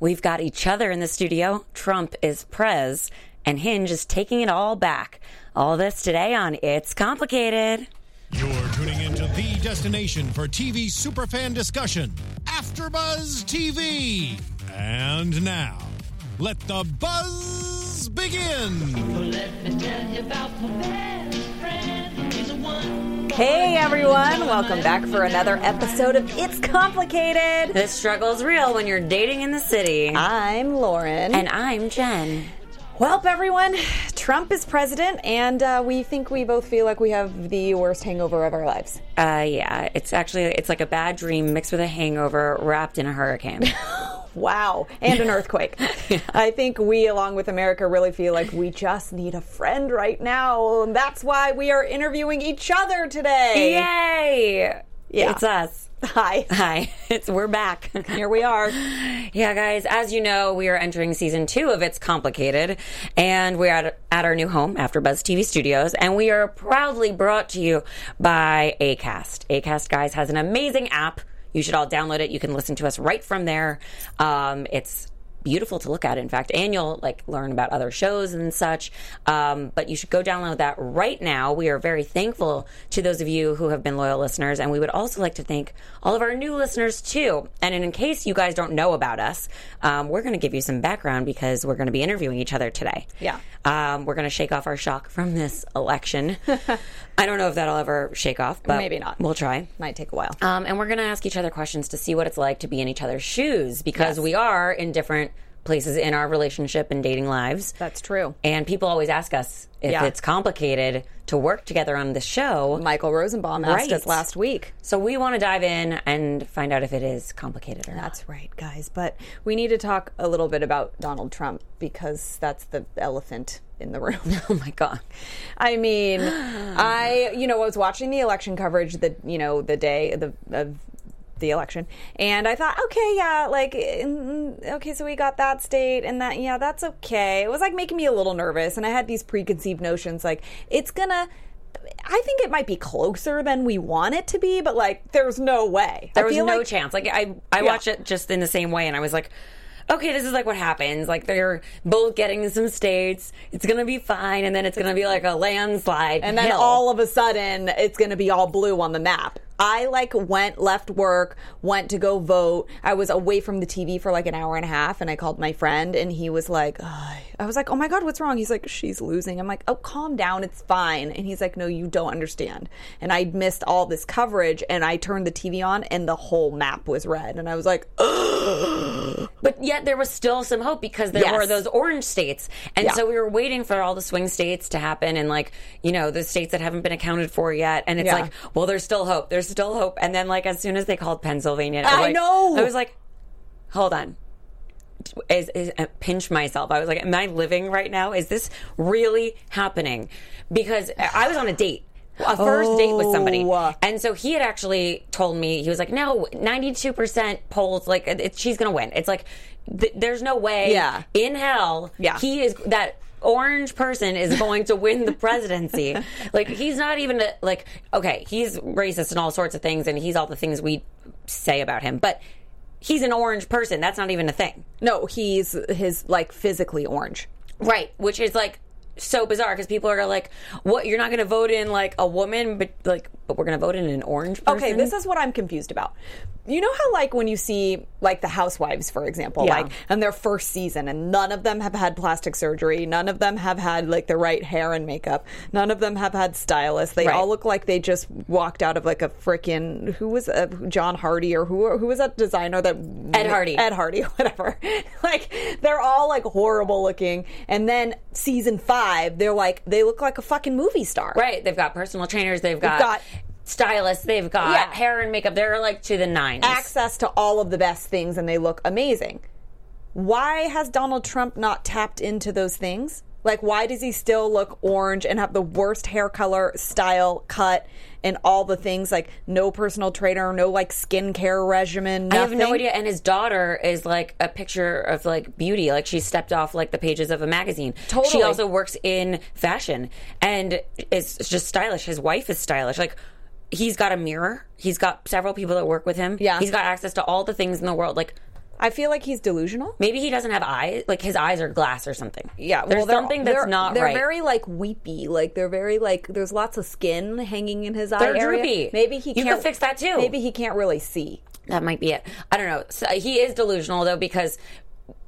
We've got each other in the studio. Trump is Prez, and Hinge is taking it all back. All this today on It's Complicated. You're tuning into the destination for TV superfan discussion, AfterBuzz TV. And now, let the buzz begin. Let me tell you about my best friend. He's the one. Hey everyone, welcome back for another episode of It's Complicated. This struggle's real when you're dating in the city. I'm Lauren. and I'm Jen. Welp everyone, Trump is president, and uh, we think we both feel like we have the worst hangover of our lives. Uh, yeah, it's actually it's like a bad dream mixed with a hangover wrapped in a hurricane. Wow, and an earthquake. I think we, along with America, really feel like we just need a friend right now. And that's why we are interviewing each other today. Yay! Yeah. It's us. Hi, Hi, it's we're back. here we are. Yeah, guys, as you know, we are entering season two of It's Complicated, and we're at, at our new home, AfterBuzz TV Studios, and we are proudly brought to you by ACAST. ACAST, guys, has an amazing app. You should all download it. You can listen to us right from there. Um, it's beautiful to look at in fact and you'll like learn about other shows and such um, but you should go download that right now we are very thankful to those of you who have been loyal listeners and we would also like to thank all of our new listeners too and in case you guys don't know about us um, we're going to give you some background because we're going to be interviewing each other today Yeah. um, we're going to shake off our shock from this election i don't know if that'll ever shake off but Maybe not. we'll try Might take a while. um, and we're going to ask each other questions to see what it's like to be in each other's shoes because Yes. we are in different places in our relationship and dating lives. That's true. And people always ask us if Yeah. it's complicated to work together on the show. Michael Rosenbaum asked us last week. So we want to dive in and find out if it is complicated or not. That's right, guys. But we need to talk a little bit about Donald Trump because that's the elephant in the room. Oh my God. I mean, I you know I was watching the election coverage the you know the day the of the election, and I thought, okay, yeah, like mm, okay, so we got that state and that, yeah, that's okay. It was like making me a little nervous, and I had these preconceived notions, like it's gonna. I think it might be closer than we want it to be, but like, there's no way. There was no like- chance. Like I, I Yeah. watched it just in the same way, and I was like, okay, this is like what happens. Like they're both getting some states. It's gonna be fine, and then it's gonna be like a landslide. and then hill. all of a sudden it's to be all blue on the map. I like went left work, went to go vote. I was away from the TV for like an hour and a half and I called my friend and he was like, "Ugh." I was like, "Oh my god, what's wrong?" He's like, "She's losing." I'm like, "Oh, calm down, it's fine." And he's like, "No, you don't understand." And I missed all this coverage and I turned the TV on and the whole map was red and I was like, But yet there was still some hope because there Yes. were those orange states. And Yeah. so we were waiting for all the swing states to happen and like, you know, the states that haven't been accounted for yet. And it's Yeah. like, well, there's still hope. There's still hope. And then like as soon as they called Pennsylvania, I like- know. I was like, hold on. Is, is uh, pinch myself. I was like, am I living right now? Is this really happening? Because I was on a date. A first date with somebody. Oh. And so he had actually told me, he was like, no, 92% polls, like, it, she's going to win. It's like, th- there's no way Yeah. in hell Yeah. he is, that orange person is going to win the presidency. like, he's not even, a, like, okay, he's racist and all sorts of things, and he's all the things we say about him, but he's an orange person. That's not even a thing. "No, he's his like physically orange." Right. Which is like, so bizarre because people are like, "What? You're not going to vote in like a woman, but like, but we're going to vote in an orange person." Okay, this is what I'm confused about. You know how like when you see like the housewives for example, Yeah. like in their first season and none of them have had plastic surgery, none of them have had like the right hair and makeup, none of them have had stylists. They Right. all look like they just walked out of like a freaking who was uh, John Hardy or who who was that designer that Ed Hardy. Ed Hardy, whatever. like they're all like horrible looking and then season 5 they're like they look like a fucking movie star. Right. They've got personal trainers. They've got, got- stylists. They've got Yeah. hair and makeup. They're like to the nines. access to all of the best things and they look amazing. Why has Donald Trump not tapped into those things? Like, why does he still look orange and have the worst hair color, style, cut, and all the things? Like, no personal trainer, no like skincare regimen. I have no idea. And his daughter is like a picture of like beauty. Like she stepped off like the pages of a magazine. Totally. She also works in fashion and is just stylish. His wife is stylish. Like he's got a mirror. He's got several people that work with him. Yeah. He's got access to all the things in the world. Like I feel like he's delusional. Maybe he doesn't have eyes, like his eyes are glass or something. Yeah, there's they're- something that's they're- not They're right. very like weepy, like they're very like. There's lots of skin hanging in his eye They're area. droopy. Maybe he You can't could fix that too. Maybe he can't really see. That might be it. I don't know. So he is delusional though because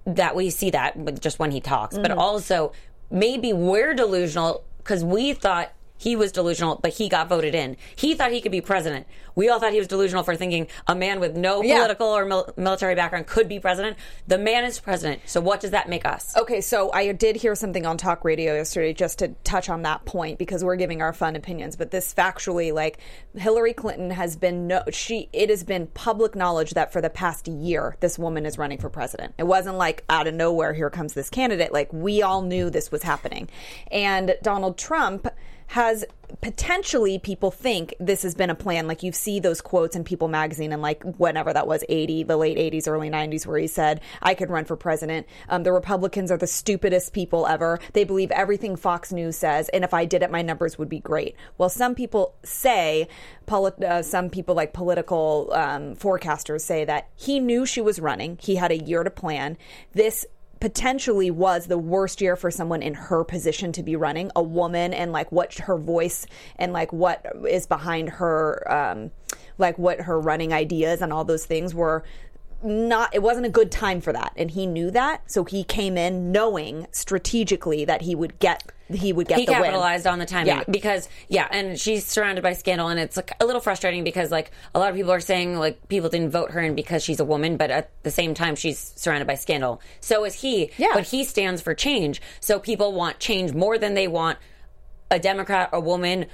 that we see that with just when he talks, Mm-hmm. but also maybe we're delusional because we thought he was delusional, but he got voted in. He thought he could be president. We all thought he was delusional for thinking a man with no Yeah. political or mil- military background could be president. The man is president. So what does that make us? Okay, so I did hear something on talk radio yesterday just to touch on that point because we're giving our fun opinions, but this factually like Hillary Clinton has been no she it has been public knowledge that for the past year this woman is running for president. It wasn't like out of nowhere here comes this candidate. Like we all knew this was happening. And Donald Trump has potentially people think this has been a plan. Like you see those quotes in People magazine and like whenever that was 80, the late 80s, early 90s, where he said, I could run for president. Um, the Republicans are the stupidest people ever. They believe everything Fox News says. And if I did it, my numbers would be great. Well, some people say, poli- uh, some people like political um, forecasters say that he knew she was running. He had a year to plan. This potentially was the worst year for someone in her position to be running a woman and like what her voice and like what is behind her um like what her running ideas and all those things were not it wasn't a good time for that and he knew that so he came in knowing strategically that he would get he would get he the win. capitalized on the timing Yeah. because yeah and she's surrounded by scandal and it's like a little frustrating because like a lot of people are saying like people didn't vote her in because she's a woman but at the same time she's surrounded by scandal so is he Yeah. but he stands for change so people want change more than they want a democrat a woman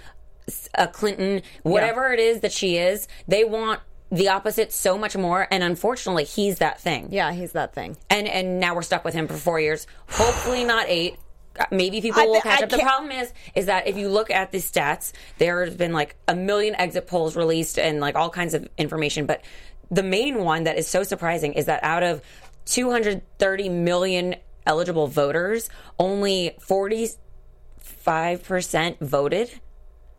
a clinton whatever it is that she is they want the opposite so much more and unfortunately he's that thing yeah he's that thing and and now we're stuck with him for four years. Hopefully not eight. Uh, Maybe people I will catch I up. The problem is, is that if you look at the stats, there's been like a million exit polls released and like all kinds of information. But the main one that is so surprising is that out of 230 million eligible voters, only 45% voted.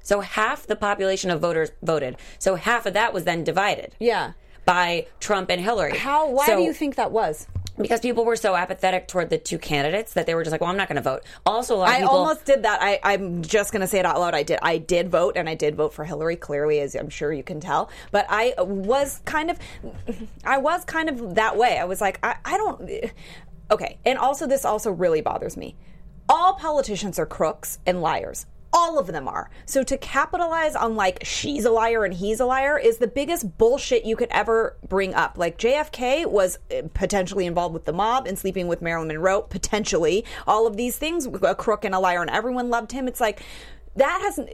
So half the population of voters voted. So half of that was then divided yeah by Trump and Hillary. how why So- do you think that was because people were so apathetic toward the two candidates that they were just like, "Well, I'm not going to vote." Also, a lot of I people. almost did that. I, I'm just going to say it out loud. I did. I did vote, and I did vote for Hillary. Clearly, as I'm sure you can tell. But I was kind of, I was kind of that way. I was like, I, I don't. Okay, and also this also really bothers me. All politicians are crooks and liars. All of them are. So to capitalize on like she's a liar and he's a liar is the biggest bullshit you could ever bring up. Like JFK was uh, potentially involved with the mob and sleeping with Marilyn Monroe, potentially. All of these things, a crook and a liar, and everyone loved him. It's like that hasn't.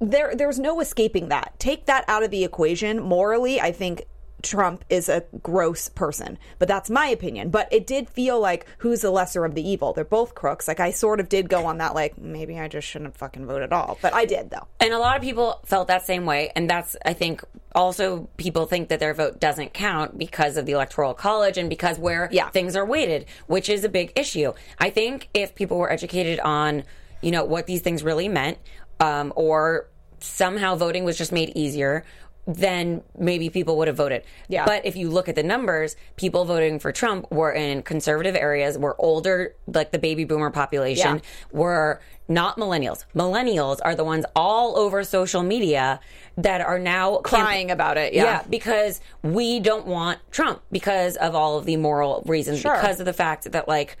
There, there's no escaping that. Take that out of the equation. Morally, I think Trump is a gross person, but that's my opinion. But it did feel like who's the lesser of the evil? They're both crooks. Like I sort of did go on that, like maybe I just shouldn't fucking vote at all, but I did though. and a lot of people felt that same way, and that's I think also people think that their vote doesn't count because of the electoral college and because where Yeah. things are weighted, which is a big issue. I think if people were educated on, you know, what these things really meant, um, or somehow voting was just made easier. Then maybe people would have voted. Yeah. But if you look at the numbers, people voting for Trump were in conservative areas, were older, like the baby boomer population, Yeah. were not millennials. Millennials are the ones all over social media that are now camp- Crying about it, yeah. because we don't want Trump because of all of the moral reasons, Sure. because of the fact that like,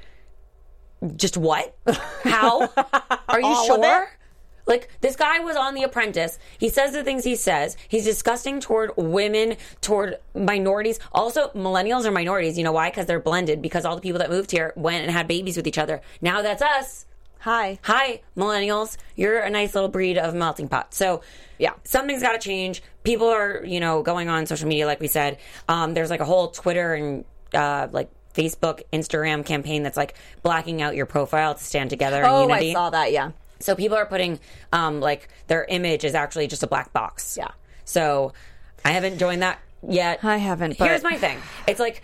just what? How? Are you sure? Like this guy was on The Apprentice. He says the things he says. He's disgusting toward women, toward minorities. Also, millennials are minorities. You know why? Because they're blended. Because all the people that moved here went and had babies with each other. Now that's us. Hi. Hi, millennials. You're a nice little breed of melting pot. So, Yeah. something's got to change. People are, you know, going on social media, like we said. Um, there's like a whole Twitter and uh, like Facebook, Instagram campaign that's like blacking out your profile to stand together in Oh, unity. I saw that. Yeah. So people are putting um, like their image is actually just a black box. Yeah. So I haven't joined that yet. I haven't, but- Here's my thing. It's like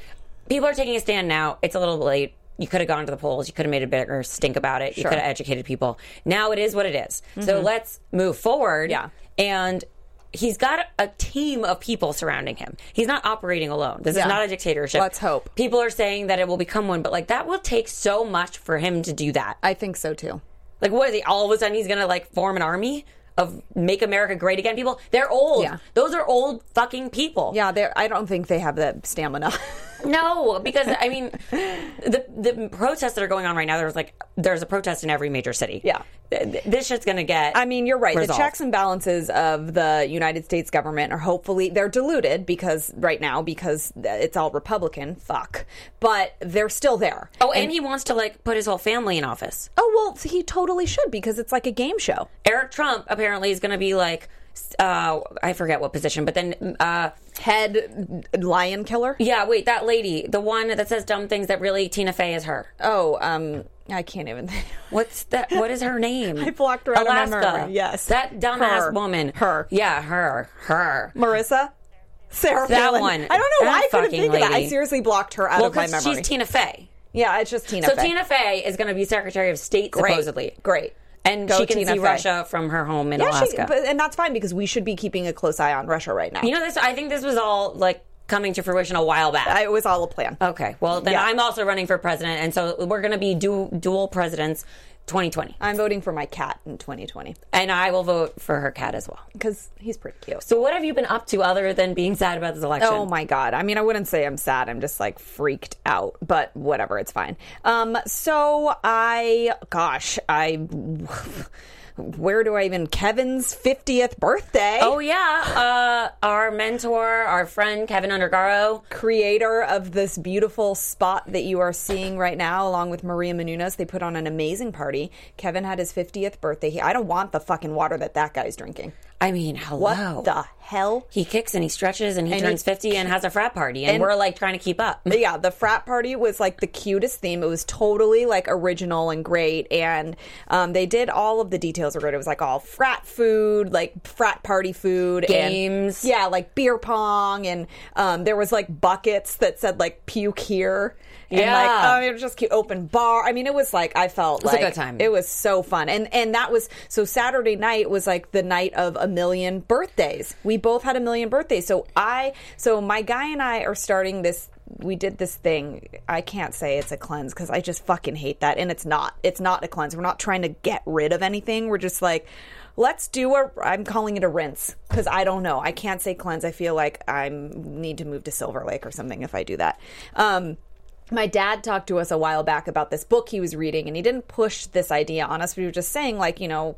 people are taking a stand now. It's a little late. You could have gone to the polls. You could have made a bigger stink about it. You could have educated people. Now it is what it is. So let's move forward. Yeah. And he's got a team of people surrounding him. He's not operating alone. This Yeah. is not a dictatorship. Let's hope. People are saying that it will become one, but like that will take so much for him to do that. I think so too. Like, what is he? All of a sudden, he's gonna like form an army of make America great again. People, they're old. Yeah. Those are old fucking people. Yeah, they I don't think they have the stamina. No, because I mean, the the protests that are going on right now. There's like there's a protest in every major city. Yeah. Th- th- this shit's gonna get. I mean, you're right. resolved. The checks and balances of the United States government are hopefully they're diluted because right now because it's all Republican. Fuck, but they're still there. Oh, and, he wants to like put his whole family in office. Oh well, he totally should because it's like a game show. Eric Trump apparently is going to be like, uh, I forget what position, but then, uh, Head lion killer. yeah, wait, that lady, the one that says dumb things that really Tina Fey is her. Oh, um, I can't even. think. What's that? What is her name? I blocked her out of my memory. Yes. that dumbass Her. woman. Her. Yeah, her. Her. Marissa. Sarah That Palin. one. I don't know why I couldn't fucking think of that. I seriously blocked her out Well, of my memory. she's Tina Fey. yeah, it's just Tina. So Fey. Tina Fey is going to be Secretary of State Great. supposedly. Great. And Go she can Tina see Fey. Russia from her home in Yeah, she, Alaska. but, and that's fine because we should be keeping a close eye on Russia right now. you know this? I think this was all like coming to fruition a while back. I- it was all a plan. okay, well then Yeah. I'm also running for president, and so we're going to be du- dual presidents, 2020, I'm voting for my cat in 2020 and I will vote for her cat as well. because he's pretty cute. So what have you been up to other than being sad about this election? Oh my god! I mean, I wouldn't say I'm sad. I'm just like freaked out, but whatever, it's fine. Um, so I, gosh, I, where do I even? Kevin's 50th birthday. Oh yeah, uh, our mentor, our friend Kevin Undergaro. creator of this beautiful spot that you are seeing right now, along with Maria Menounos. They put on an amazing party. Kevin had his 50th birthday. He, I don't want the fucking water that that guy's drinking. I mean, hello. What the hell? He kicks and he stretches and he And turns he- 50 and has a frat party, and, And- we're like trying to keep up. yeah, the frat party was like the cutest theme. It was totally like original and great, and um, they did all of the details were great. It was like all frat food, like frat party food, and- Games. yeah, like beer pong, and um, there was like buckets that said like puke here. And Yeah. like um, it was just cute, open bar. I mean, it was like I felt was a like good time. It was so fun, and and that was so Saturday night was like the night of a million birthdays. We both had a million birthdays. So I, so my guy and I are starting this. We did this thing. I can't say it's a cleanse because I just fucking hate that, and it's not. It's not a cleanse. We're not trying to get rid of anything. We're just like. Let's do a. I'm calling it a rinse because I don't know. I can't say cleanse. I feel like I need to move to Silver Lake or something if I do that. Um, my dad talked to us a while back about this book he was reading and he didn't push this idea on us he was just saying like you know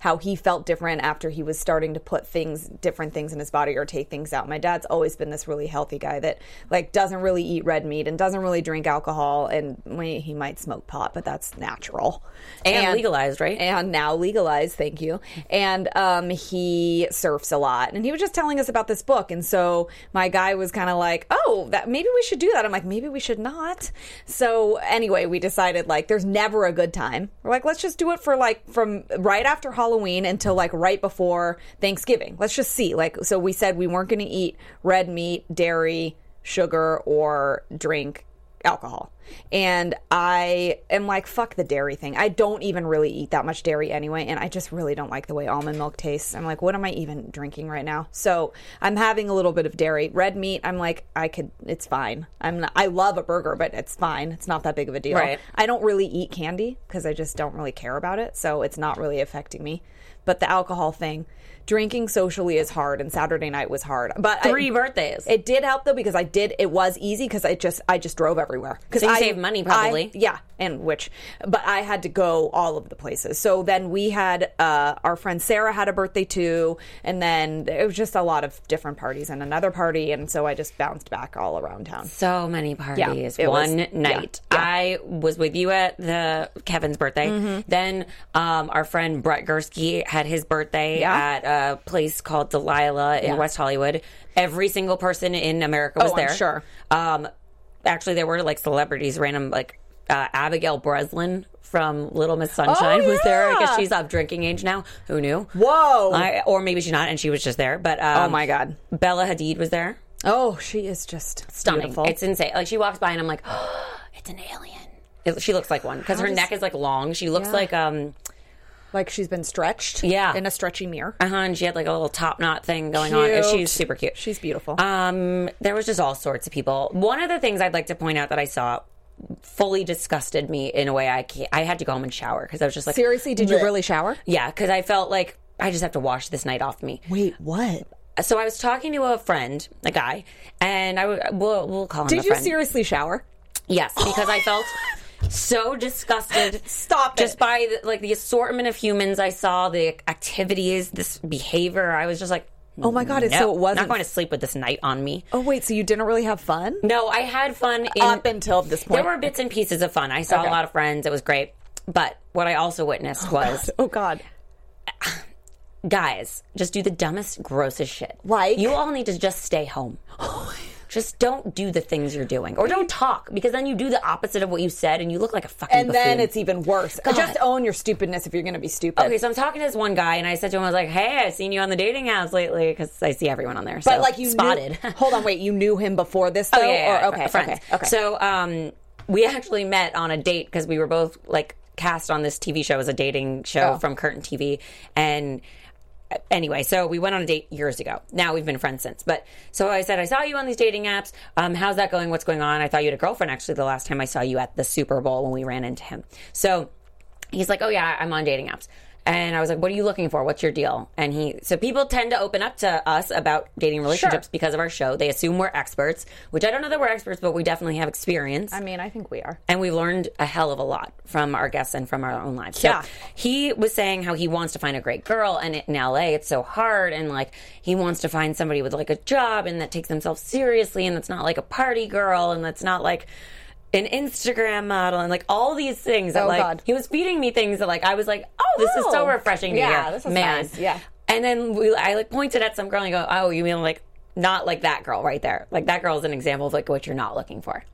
how he felt different after he was starting to put things different things in his body or take things out. My dad's always been this really healthy guy that like doesn't really eat red meat and doesn't really drink alcohol. And he might smoke pot but that's natural. And legalized, right? and now legalized thank you. And um, he surfs a lot. And he was just telling us about this book. And so my guy was kind of like oh that maybe we should do that. I'm like maybe we should not. So anyway we decided like there's never a good time. We're like let's just do it for like from right after halloween until like right before thanksgiving. Let's just see. Like so we said we weren't going to eat red meat dairy sugar or drink alcohol. And I am like, fuck the dairy thing. I don't even really eat that much dairy anyway, and I just really don't like the way almond milk tastes. I'm like, what am I even drinking right now? So I'm having a little bit of dairy. Red meat, I'm like, I could, it's fine. I'm not, I love a burger, but it's fine. It's not that big of a deal. Right. I don't really eat candy because I just don't really care about it, so it's not really affecting me. But the alcohol thing, drinking socially is hard, and Saturday night was hard. But I- Three birthdays. it did help though because I did. It was easy because I just I just drove everywhere. Because So I saved money, probably. I- yeah, and which, but I had to go all of the places. So then we had uh, our friend Sarah had a birthday too, and then it was just a lot of different parties and another party, and so I just bounced back all around town. so many parties it one yeah, night. yeah. I was with you at the Kevin's birthday. Mm-hmm. Then um, our friend Brett Gursky had his birthday Yeah. at a place called Delilah in Yeah. West Hollywood. Every single person in America was Oh, I'm there. sure. Um, actually, there were like celebrities, random like uh, Abigail Breslin from Little Miss Sunshine was there. I guess Oh, she's of drinking age now. Who knew? Whoa! I, or maybe she's not, and she was just there. But um, oh my god! Bella Hadid was there. Oh, she is just Stunning. beautiful. It's insane. Like she walks by and I'm like, oh, it's an alien. It- she looks like one because her does- neck is like long. She looks Yeah. like um, Like she's been stretched. Yeah. In a stretchy mirror. Uh-huh, and she had like a little top knot thing going on. Cute. She's super cute. She's beautiful. Um, there was just all sorts of people. One of the things I'd like to point out that I saw fully disgusted me in a way I can't, I had to go home and shower because I was just like, Seriously, did you really shower? Yeah, because I felt like I just have to wash this night off me. Wait, what? So I was talking to a friend, a guy, and I would we'll, we'll call him. Did you seriously shower? Yes, because I felt so disgusted. Stop Just it. by the, like the assortment of humans I saw, the activities, this behavior. I was just like, Oh my god! It's so it wasn't. not going to sleep with this night on me. oh wait, so you didn't really have fun No, I had fun in, up until this point. There were bits and pieces of fun. I saw Okay. a lot of friends. It was great. But what I also witnessed oh was oh god. guys just do the dumbest, grossest shit. Like? you all need to just stay home. Oh Just don't do the things you're doing, or don't talk, because then you do the opposite of what you said, and you look like a fucking. And then it's even worse. God. Just own your stupidness if you're going to be stupid. Okay, so I'm talking to this one guy, and I said to him, I was like, "Hey, I've seen you on the dating apps lately because I see everyone on there." but so like you spotted. Knew, hold on, wait. You knew him before this, though? Oh, yeah, yeah, Or- okay, friends. okay, okay. So um, we actually met on a date because we were both like cast on this TV show as a dating show Oh. from Curtain TV, and anyway, so we went on a date years ago. Now we've been friends since. But so I said, I saw you on these dating apps. Um, how's that going? What's going on? I thought you had a girlfriend actually the last time I saw you at the Super Bowl when we ran into him. So he's like, "Oh yeah, I'm on dating apps." And I was like, "What are you looking for? What's your deal?" And he, so people tend to open up to us about dating relationships because of our show. They assume we're experts, which I don't know that we're experts, but we definitely have experience I mean, I think we are. and we've learned a hell of a lot from our guests and from our own lives. So Yeah. he was saying how he wants to find a great girl, and in LA it's so hard, and like he wants to find somebody with like a job and that takes themselves seriously, and that's not like a party girl, and that's not like an Instagram model, and like all these things that Oh, like God. he was feeding me things that like I was like, oh, this is so Oh, refreshing to yeah, hear, this is man. nice, yeah. And then we, I like pointed at some girl and I go, oh, you mean like not like that girl right there? Like that girl is an example of like what you're not looking for.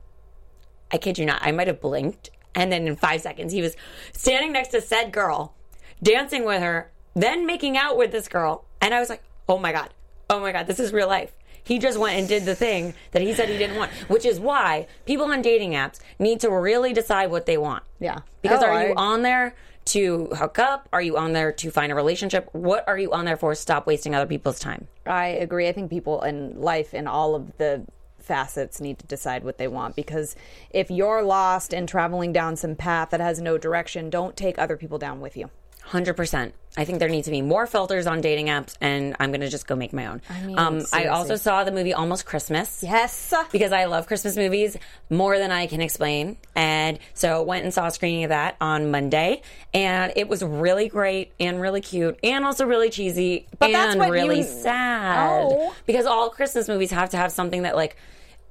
I kid you not. I might have blinked, and then in five seconds, he was standing next to said girl, dancing with her, then making out with this girl. And I was like, oh my God, oh my God, this is real life. He just went and did the thing that he said he didn't want, which is why people on dating apps need to really decide what they want. Yeah. Because Oh, are you I- on there to hook up? Are you on there to find a relationship? What are you on there for? Stop wasting other people's time. I agree. I think people in life, in all of the facets, need to decide what they want because if you're lost and traveling down some path that has no direction, don't take other people down with you. Hundred percent. I think there needs to be more filters on dating apps, and I'm going to just go make my own. I mean, um, I also saw the movie Almost Christmas. Yes. Because I love Christmas movies more than I can explain. And so went and saw a screening of that on Monday. And it was really great and really cute and also really cheesy But that's and really you- sad. Oh. Because all Christmas movies have to have something that like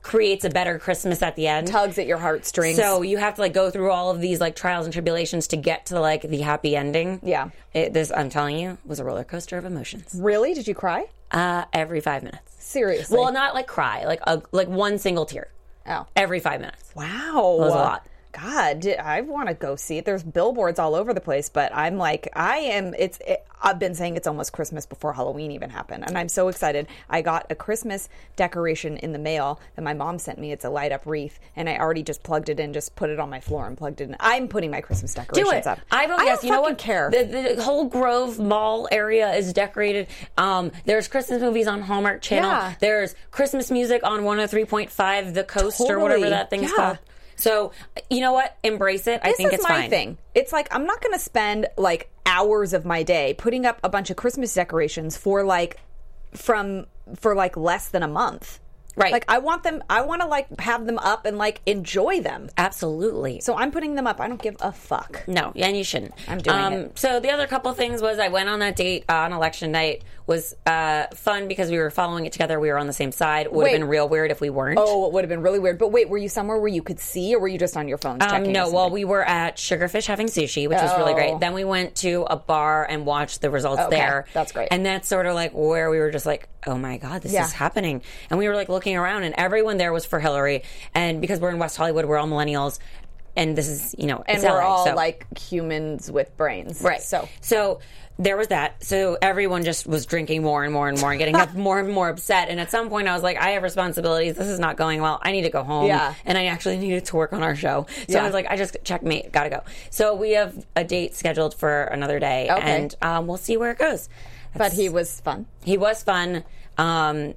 creates a better Christmas at the end. Tugs at your heartstrings. So you have to like go through all of these like trials and tribulations to get to like the happy ending. Yeah. It, this I'm telling you was a roller coaster of emotions. really? Did you cry? Uh, every five minutes. Seriously? Well, not like cry, like a, like one single tear oh. every five minutes. Wow. was a lot. God, I want to go see it. There's billboards all over the place, but I'm like, I am. It's. It, I've been saying it's almost Christmas before Halloween even happened, and I'm so excited. I got a Christmas decoration in the mail that my mom sent me. It's a light up wreath, and I already just plugged it in, just put it on my floor and plugged it in. I'm putting my Christmas Do decorations it. up. I vote I yes. don't You know what? Care. The, the whole Grove Mall area is decorated. Um, there's Christmas movies on Hallmark Channel. Yeah. There's Christmas music on 103.5, The Coast or whatever that thing's Yeah. called. So you know what? Embrace it. I this think is it's my fine. thing. It's like I'm not going to spend like hours of my day putting up a bunch of Christmas decorations for like from for like less than a month. Right. Like I want them. I want to like have them up and like enjoy them. Absolutely. So I'm putting them up. I don't give a fuck. No, and you shouldn't. I'm doing um, it. So the other couple things was I went on that date uh, on election night was uh, fun because we were following it together. We were on the same side. Would have been real weird if we weren't. Oh, it would have been really weird. But wait, were you somewhere where you could see, or were you just on your phone? Um, no, well, we were at Sugarfish having sushi, which was really Oh. great. Then we went to a bar and watched the results Okay, there. that's great. And that's sort of like where we were just like, oh my God, this Yeah. is happening. And we were like looking around, and everyone there was for Hillary. And because we're in West Hollywood, we're all millennials. And this is you know and we're LA, all so- like humans with brains, Right. So so there was that. So everyone just was drinking more and more and more and getting up more and more upset. And at some point, I was like, I have responsibilities. This is not going well. I need to go home. Yeah. And I actually needed to work on our show. So Yeah. I was like, I just checkmate. Gotta go. So we have a date scheduled for another day, Okay. and um, we'll see where it goes. but he was fun. He was fun. Um,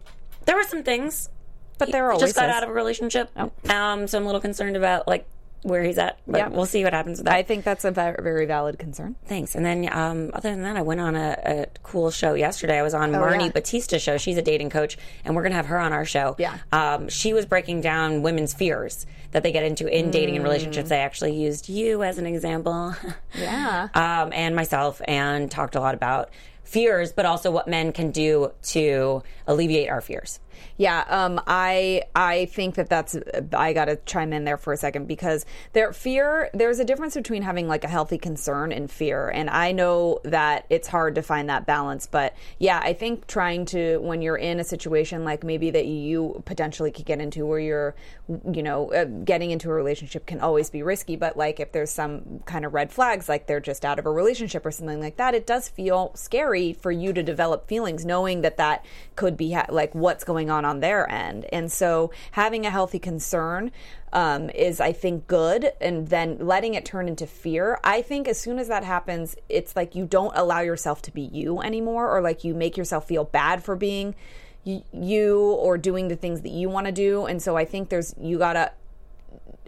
there were some things. But there He always just got out of a relationship. Um, so I'm a little concerned about like where he's at. But Yeah. we'll see what happens with that. I think that's a very valid concern. Thanks. And then, um, other than that, I went on a, a cool show yesterday. I was on Marni Oh, yeah. Battista's show. She's a dating coach, and we're going to have her on our show. Yeah. Um, she was breaking down women's fears that they get into in dating and relationships. I actually used you as an example. Yeah. um, and myself, and talked a lot about fears, but also what men can do to alleviate our fears. Yeah, um, I I think that that's I got to chime in there for a second because there fear there's a difference between having like a healthy concern and fear, and I know that it's hard to find that balance. But yeah, I think trying to when you're in a situation like maybe that you potentially could get into where you're you know uh, getting into a relationship can always be risky. But like if there's some kind of red flags, like they're just out of a relationship or something like that, it does feel scary for you to develop feelings knowing that that could be ha- like what's going on on their end. And so having a healthy concern um, is, I think, good. And then letting it turn into fear. I think as soon as that happens, it's like you don't allow yourself to be you anymore, or like you make yourself feel bad for being you or doing the things that you want to do. And so I think there's, you gotta,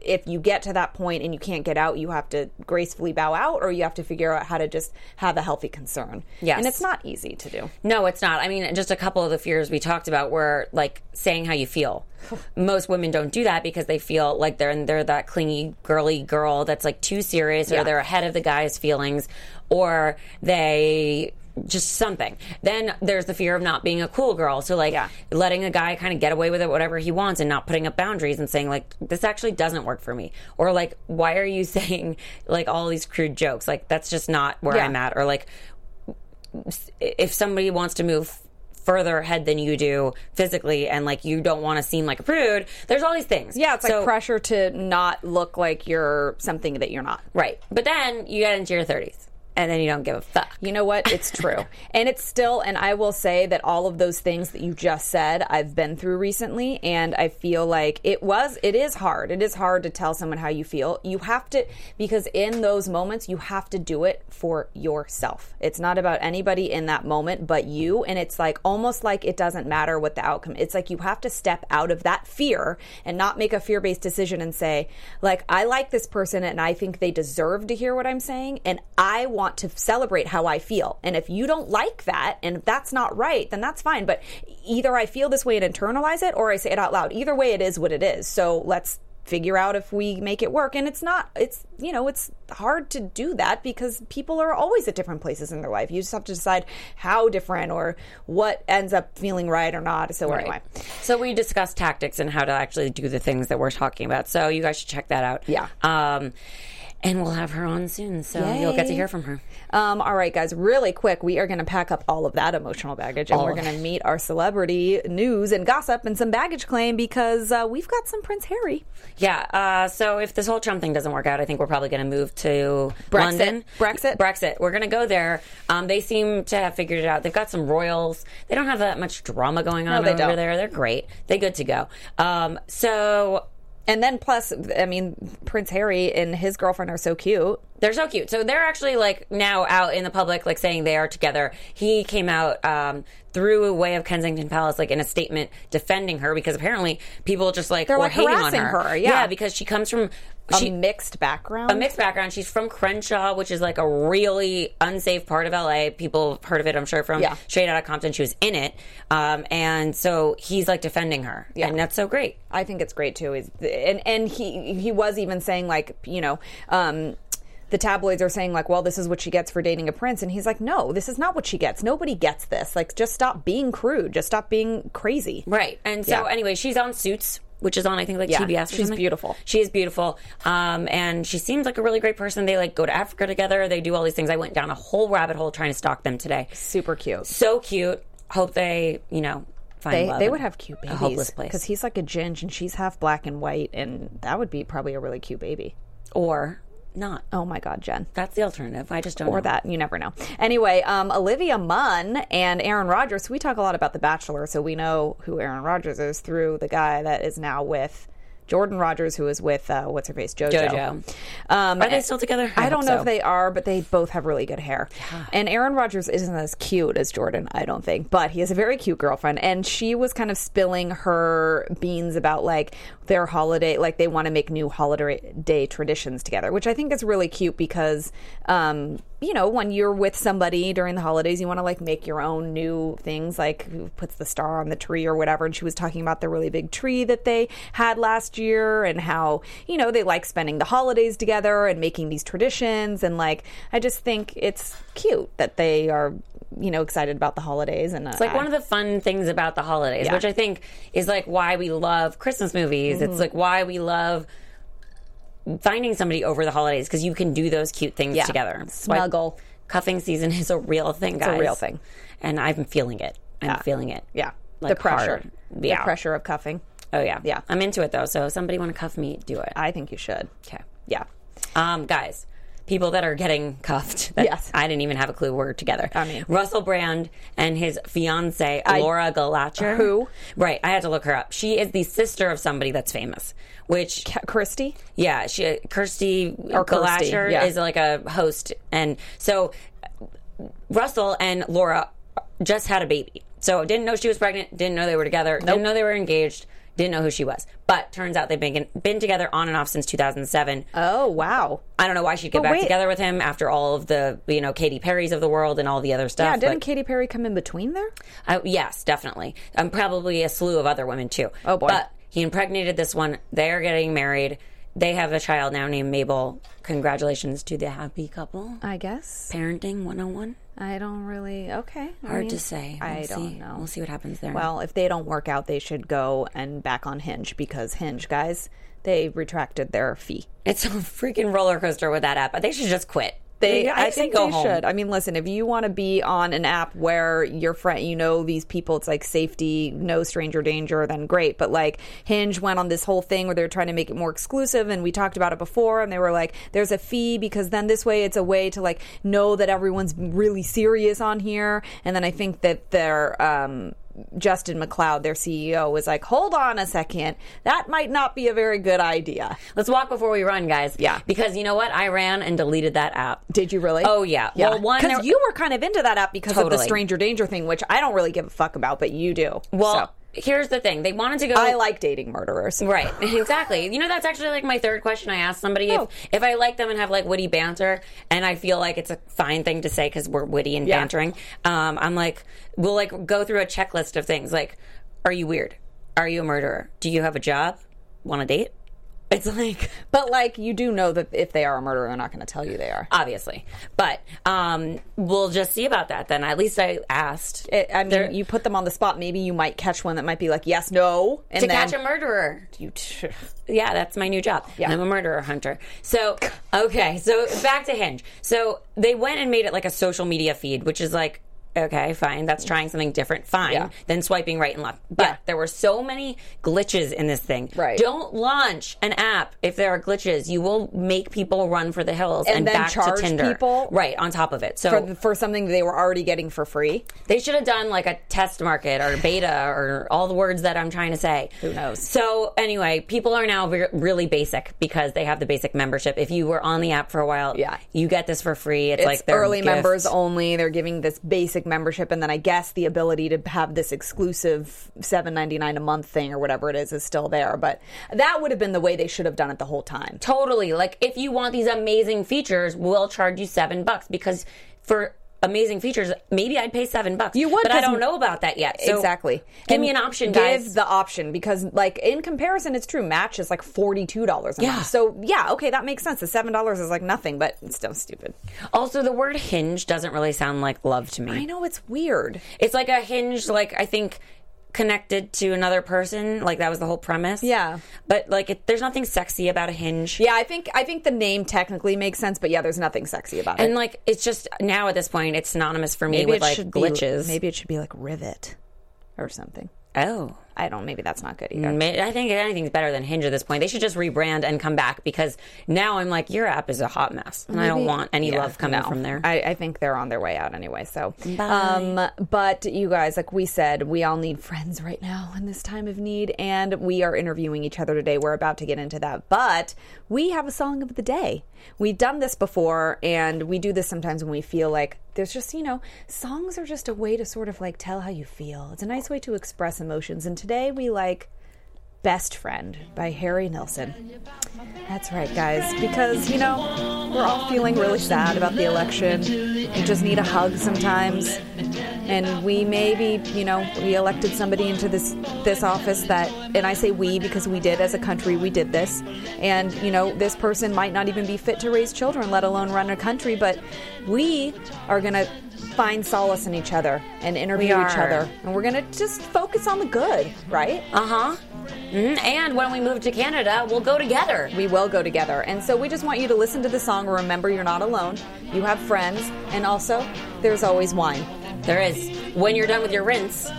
if you get to that point and you can't get out, you have to gracefully bow out, or you have to figure out how to just have a healthy concern. Yes. and it's not easy to do. No, it's not. I mean, just a couple of the fears we talked about were like saying how you feel. Most women don't do that because they feel like they're they're that clingy, girly girl that's like too serious, or Yeah. they're ahead of the guy's feelings, or they just something. Then there's the fear of not being a cool girl. So like Yeah. letting a guy kind of get away with it whatever he wants and not putting up boundaries and saying like this actually doesn't work for me. Or like why are you saying like all these crude jokes? Like that's just not where Yeah. I'm at. Or like if somebody wants to move further ahead than you do physically and like you don't want to seem like a prude there's all these things Yeah, it's So- like pressure to not look like you're something that you're not. right but then you get into your 30s and then you don't give a fuck You know what? It's true. and it's still, and I will say that all of those things that you just said, I've been through recently. And I feel like it was, it is hard. It is hard to tell someone how you feel. You have to, because in those moments, you have to do it for yourself. It's not about anybody in that moment but you. And it's like almost like it doesn't matter what the outcome. It's like you have to step out of that fear and not make a fear based decision and say, like, I like this person and I think they deserve to hear what I'm saying. And I want to celebrate how I feel. And if you don't like that and if that's not right, then that's fine. But either I feel this way and internalize it or I say it out loud. Either way, it is what it is. So let's figure out if we make it work. And it's not, it's, you know, it's hard to do that because people are always at different places in their life. You just have to decide how different or what ends up feeling right or not. So anyway. so we discussed tactics and how to actually do the things that we're talking about so you guys should check that out Yeah. um and we'll have her on soon so you'll get to hear from her Um, all right, guys, really quick, we are going to pack up all of that emotional baggage and All we're going to meet our celebrity news and gossip and some baggage claim because uh, we've got some Prince Harry. Yeah. Uh, so if this whole Trump thing doesn't work out, I think we're probably going to move to Brexit. London. Brexit? Brexit. We're going to go there. Um, they seem to have figured it out. They've got some royals. They don't have that much drama going on they over don't. there. They're great. They're good to go. Um, so And then plus, I mean, Prince Harry and his girlfriend are so cute. They're so cute. So they're actually like now out in the public, like saying they are together. He came out um, through a way of Kensington Palace, like in a statement defending her because apparently people just like They're, were like, hating on her. her, yeah. because she comes from A she, mixed background. a mixed background. She's from Crenshaw, which is like a really unsafe part of LA. People have heard of it, I'm sure, from Yeah. straight out of Compton. She was in it, um, and so he's like defending her, Yeah. and that's so great. I think it's great too. He's, and and he he was even saying like you know. Um, the tabloids are saying like, well, this is what she gets for dating a prince, and he's like, no, this is not what she gets. Nobody gets this. Like, just stop being crude. Just stop being crazy. Right. And so Yeah. anyway, she's on Suits, which is on I think like Yeah, TBS. Or she's something. beautiful. She is beautiful, um, and she seems like a really great person. They like go to Africa together. They do all these things. I went down a whole rabbit hole trying to stalk them today. Super cute. So cute. Hope they, you know, find They love they would have cute babies. A hopeless place. because he's like a ginge and she's half black and white, and that would be probably a really cute baby. or not. Oh my God, Jen. That's the alternative. I just don't or know. that you never know. Anyway, um, Olivia Munn and Aaron Rodgers. We talk a lot about The Bachelor, so we know who Aaron Rodgers is through the guy that is now with Jordan Rodgers, who is with uh, what's her face, JoJo. JoJo. Um, Are they still together? I, I don't know so. if they are, but they both have really good hair. And Aaron Rodgers isn't as cute as Jordan, I don't think, but he has a very cute girlfriend. And she was kind of spilling her beans about like their holiday, like they want to make new holiday day traditions together, which I think is really cute because, um, you know, when you're with somebody during the holidays, you want to like make your own new things, like who puts the star on the tree or whatever. And she was talking about the really big tree that they had last year and how, you know, they like spending the holidays together and making these traditions. And like, I just think it's cute that they are, you know, excited about the holidays. And It's like one of the fun things about the holidays, Yeah. which I think is like why we love Christmas movies. Mm-hmm. It's like why we love finding somebody over the holidays because you can do those cute things Yeah. together. Snuggle. Cuffing season is a real thing, guys. a real thing. And I'm feeling it. I'm Yeah. feeling it. yeah. Like the pressure. hard. Yeah. The pressure of cuffing. Oh, yeah. Yeah. I'm into it though. So if somebody want to cuff me, do it. I think you should. Okay. Yeah. Um, guys, people that are getting cuffed. That Yes. I didn't even have a clue we're together. I mean- Russell Brand and his fiance Laura Gallacher. Who? Right. I had to look her up. She is the sister of somebody that's famous. Which, Christy? yeah, she Kirsty Or Gallacher yeah. is like a host, and so uh, Russell and Laura just had a baby. So didn't know she was pregnant. Didn't know they were together. Didn't know they were engaged. Didn't know who she was. But turns out they've been been together on and off since 2007. Oh, wow. I don't know why she'd get But back wait. together with him after all of the, you know, Katy Perry's of the world and all the other stuff. Yeah, didn't but- Katy Perry come in between there? I, yes, definitely. and probably a slew of other women too. Oh, boy. But he impregnated this one. They are getting married. They have a child now named Mabel. Congratulations to the happy couple. I guess. Parenting 101. I don't really. Okay. I Hard mean, to say. We'll I see. don't know. We'll see what happens there. Well, if they don't work out, they should go and back on Hinge because Hinge, guys, they retracted their fee. it's a freaking roller coaster with that app. I think they should just quit. They, I, I say think go they home. should. I mean, listen, if you want to be on an app where your friend, you know, these people, it's like safety, no stranger danger, then great. But like Hinge went on this whole thing where they're trying to make it more exclusive, and we talked about it before, and they were like, "There's a fee because then this way it's a way to like know that everyone's really serious on here." And then I think that their um, Justin McLeod, their CEO, was like, "Hold on a second, that might not be a very good idea." Let's walk before we run, guys. Yeah. Because you know what? I ran and deleted that app. Did you really? Oh, yeah. Well, one, because you were kind of into that app because of the stranger danger thing, which I don't really give a fuck about, but you do. Well, So, here's the thing. They wanted to go. I like dating murderers. Right, exactly. You know, that's actually like my third question I asked somebody. Oh. If, if I like them and have like witty banter, and I feel like it's a fine thing to say because we're witty and Yeah. bantering, um, I'm like, we'll like go through a checklist of things like, are you weird? Are you a murderer? Do you have a job? Want to date? It's like, But like, you do know that if they are a murderer, they're not going to tell you they are. obviously, but um, we'll just see about that then. At least I asked. It, I mean, They're- you put them on the spot. Maybe you might catch one that might be like yes, no, and to then catch a murderer. you. T- Yeah, that's my new job. Yeah. I'm a murderer hunter. So, okay, so back to Hinge. So they went and made it like a social media feed, which is like, okay, fine, that's trying something different, fine, Yeah. than swiping right and left. But Yeah. there were so many glitches in this thing. Right. Don't launch an app if there are glitches. You will make people run for the hills and, And then back charge to Tinder. people? Right, on top of it. So for, for something they were already getting for free. they should have done like a test market or beta or all the words that I'm trying to say. Who knows? So anyway, people are now ve- really basic because they have the basic membership. If you were on the app for a while, Yeah. you get this for free. It's, It's like early gift. members only. They're giving this basic membership, and then I guess the ability to have this exclusive seven ninety nine a month thing or whatever it is is still there. But that would have been the way they should have done it the whole time. Totally. Like if you want these amazing features, we'll charge you seven bucks because for amazing features, maybe I'd pay seven bucks. You would, but I don't know about that yet. So exactly. Give And me an option, give guys. the option because, like, in comparison, it's true. Match is like forty two dollars. Yeah. month. So yeah, okay, that makes sense. The seven dollars is like nothing, but it's still stupid. also, the word hinge doesn't really sound like love to me. I know it's weird. It's like a hinge, like I think connected to another person. Like that was the whole premise. Yeah. But like, it, there's nothing sexy about a hinge. Yeah, I think I think the name technically makes sense, but yeah, there's nothing sexy about it. And like, it's just now at this point, it's synonymous for me Maybe with it like glitches. Be, maybe it should be like rivet or something. Oh, I don't. Maybe that's not good either. I think anything's better than Hinge at this point. They should just rebrand and come back because now I'm like, your app is a hot mess, and I don't want any yeah, love coming no. from there. I, I think they're on their way out anyway. So, um, but you guys, like we said, we all need friends right now in this time of need, and we are interviewing each other today. We're about to get into that, but we have a song of the day. We've done this before, and we do this sometimes when we feel like there's just you know songs are just a way to sort of like tell how you feel. It's a nice way to express emotions, and today we like. Best Friend by Harry Nilsson. That's right, guys, because, you know, we're all feeling really sad about the election. We just need a hug sometimes. And we maybe, you know, we elected somebody into this this office that and I say we because we did as a country, we did this. And, you know, this person might not even be fit to raise children, let alone run a country, but we are going to find solace in each other and interview each other. And we're going to just focus on the good, right? Uh huh. Mhm. And when we move to Canada, we'll go together. We will go together. And so we just want you to listen to the song. Remember, you're not alone. You have friends. And also, there's always wine. There is. When you're done with your rinse,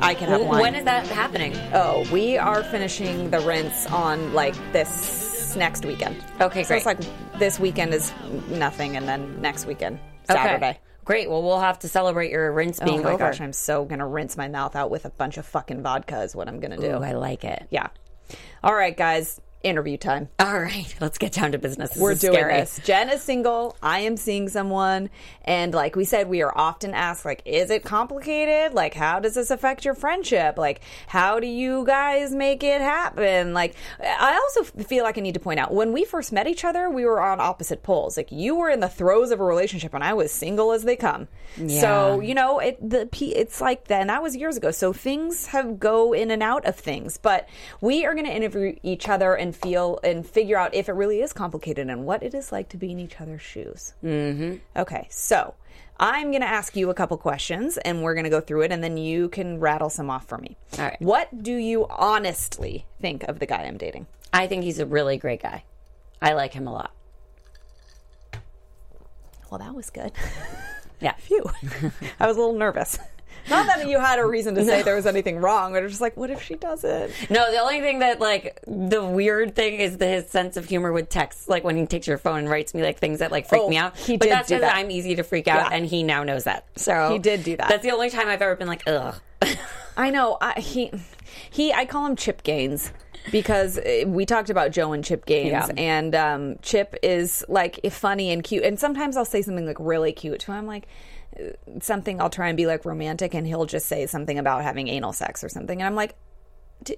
I can have wine. when is that happening? oh, we are finishing the rinse on like this next weekend. Okay, So it's like this weekend is nothing, and then next weekend, Saturday. Okay. Great. Well, we'll have to celebrate your rinse oh being oh my over. gosh, I'm so gonna rinse my mouth out with a bunch of fucking vodka. Is what I'm gonna do. Ooh, I like it. yeah. All right, guys. Interview time. All right, let's get down to business. This We're doing scary. this. Jen is single. I am seeing someone. And like we said, we are often asked, like, is it complicated? Like, how does this affect your friendship? Like, how do you guys make it happen? Like, I also feel like I need to point out when we first met each other, we were on opposite poles. Like, you were in the throes of a relationship, and I was single as they come. So you know, it the it's like that, and that was years ago. So things have go in and out of things, but we are going to interview each other and feel and figure out if it really is complicated and what it is like to be in each other's shoes. Mm-hmm. Okay, so I'm going to ask you a couple questions, and we're going to go through it, and then you can rattle some off for me. All right. What do you honestly think of the guy I'm dating? I think he's a really great guy. I like him a lot. Well, that was good. Yeah. Phew. I was a little nervous. Not that you had a reason to say there was anything wrong, but it was just like, what if she doesn't? No, the only thing that like the weird thing is the, his sense of humor with text. Like when he takes your phone and writes me like things that like freak Oh, me out. he but did that's because that. I'm easy to freak out, Yeah. and he now knows that. So He did do that. That's the only time I've ever been like, ugh. I know. I, he, he. I call him Chip Gaines because uh, we talked about Jo and Chip Gaines, Yeah. and um, Chip is like funny and cute. And sometimes I'll say something like really cute to him. I'm like something. I'll try and be like romantic, and he'll just say something about having anal sex or something, and I'm like. "D-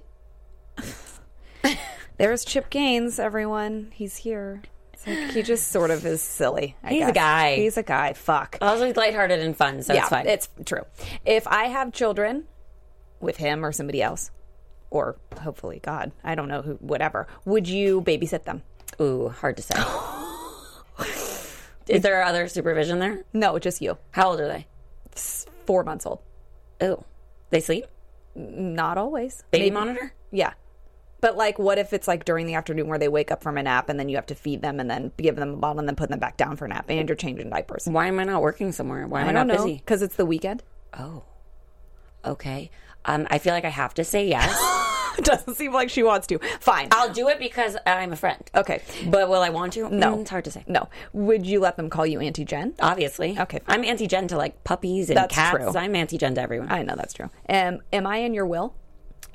There's Chip Gaines, everyone. He's here. Like he just sort of is silly. I He's a guy. He's a guy. Fuck Also, he's lighthearted and fun, so yeah, it's fine. It's true. If I have children with him or somebody else, or hopefully God, I don't know who, whatever, would you babysit them? Ooh, hard to say. is there other supervision there? No, just you. How old are they? Four months old. Oh, they sleep. Not always. Baby Maybe- monitor. Yeah. But like, what if it's like during the afternoon where they wake up from a nap and then you have to feed them and then give them a bottle and then put them back down for a nap and you're changing diapers? Why am I not working somewhere? Why am I, I not know busy? because it's the weekend. Oh, okay. Um, I feel like I have to say yes. Doesn't seem like she wants to. Fine. I'll do it because I'm a friend. okay. But will I want to? No. Mm, it's hard to say. No. Would you let them call you Auntie Jen? Obviously. Okay. I'm Anti Jen to like puppies and That's cats. true. I'm Anti Jen to everyone. I know that's true. Um, am I in your will?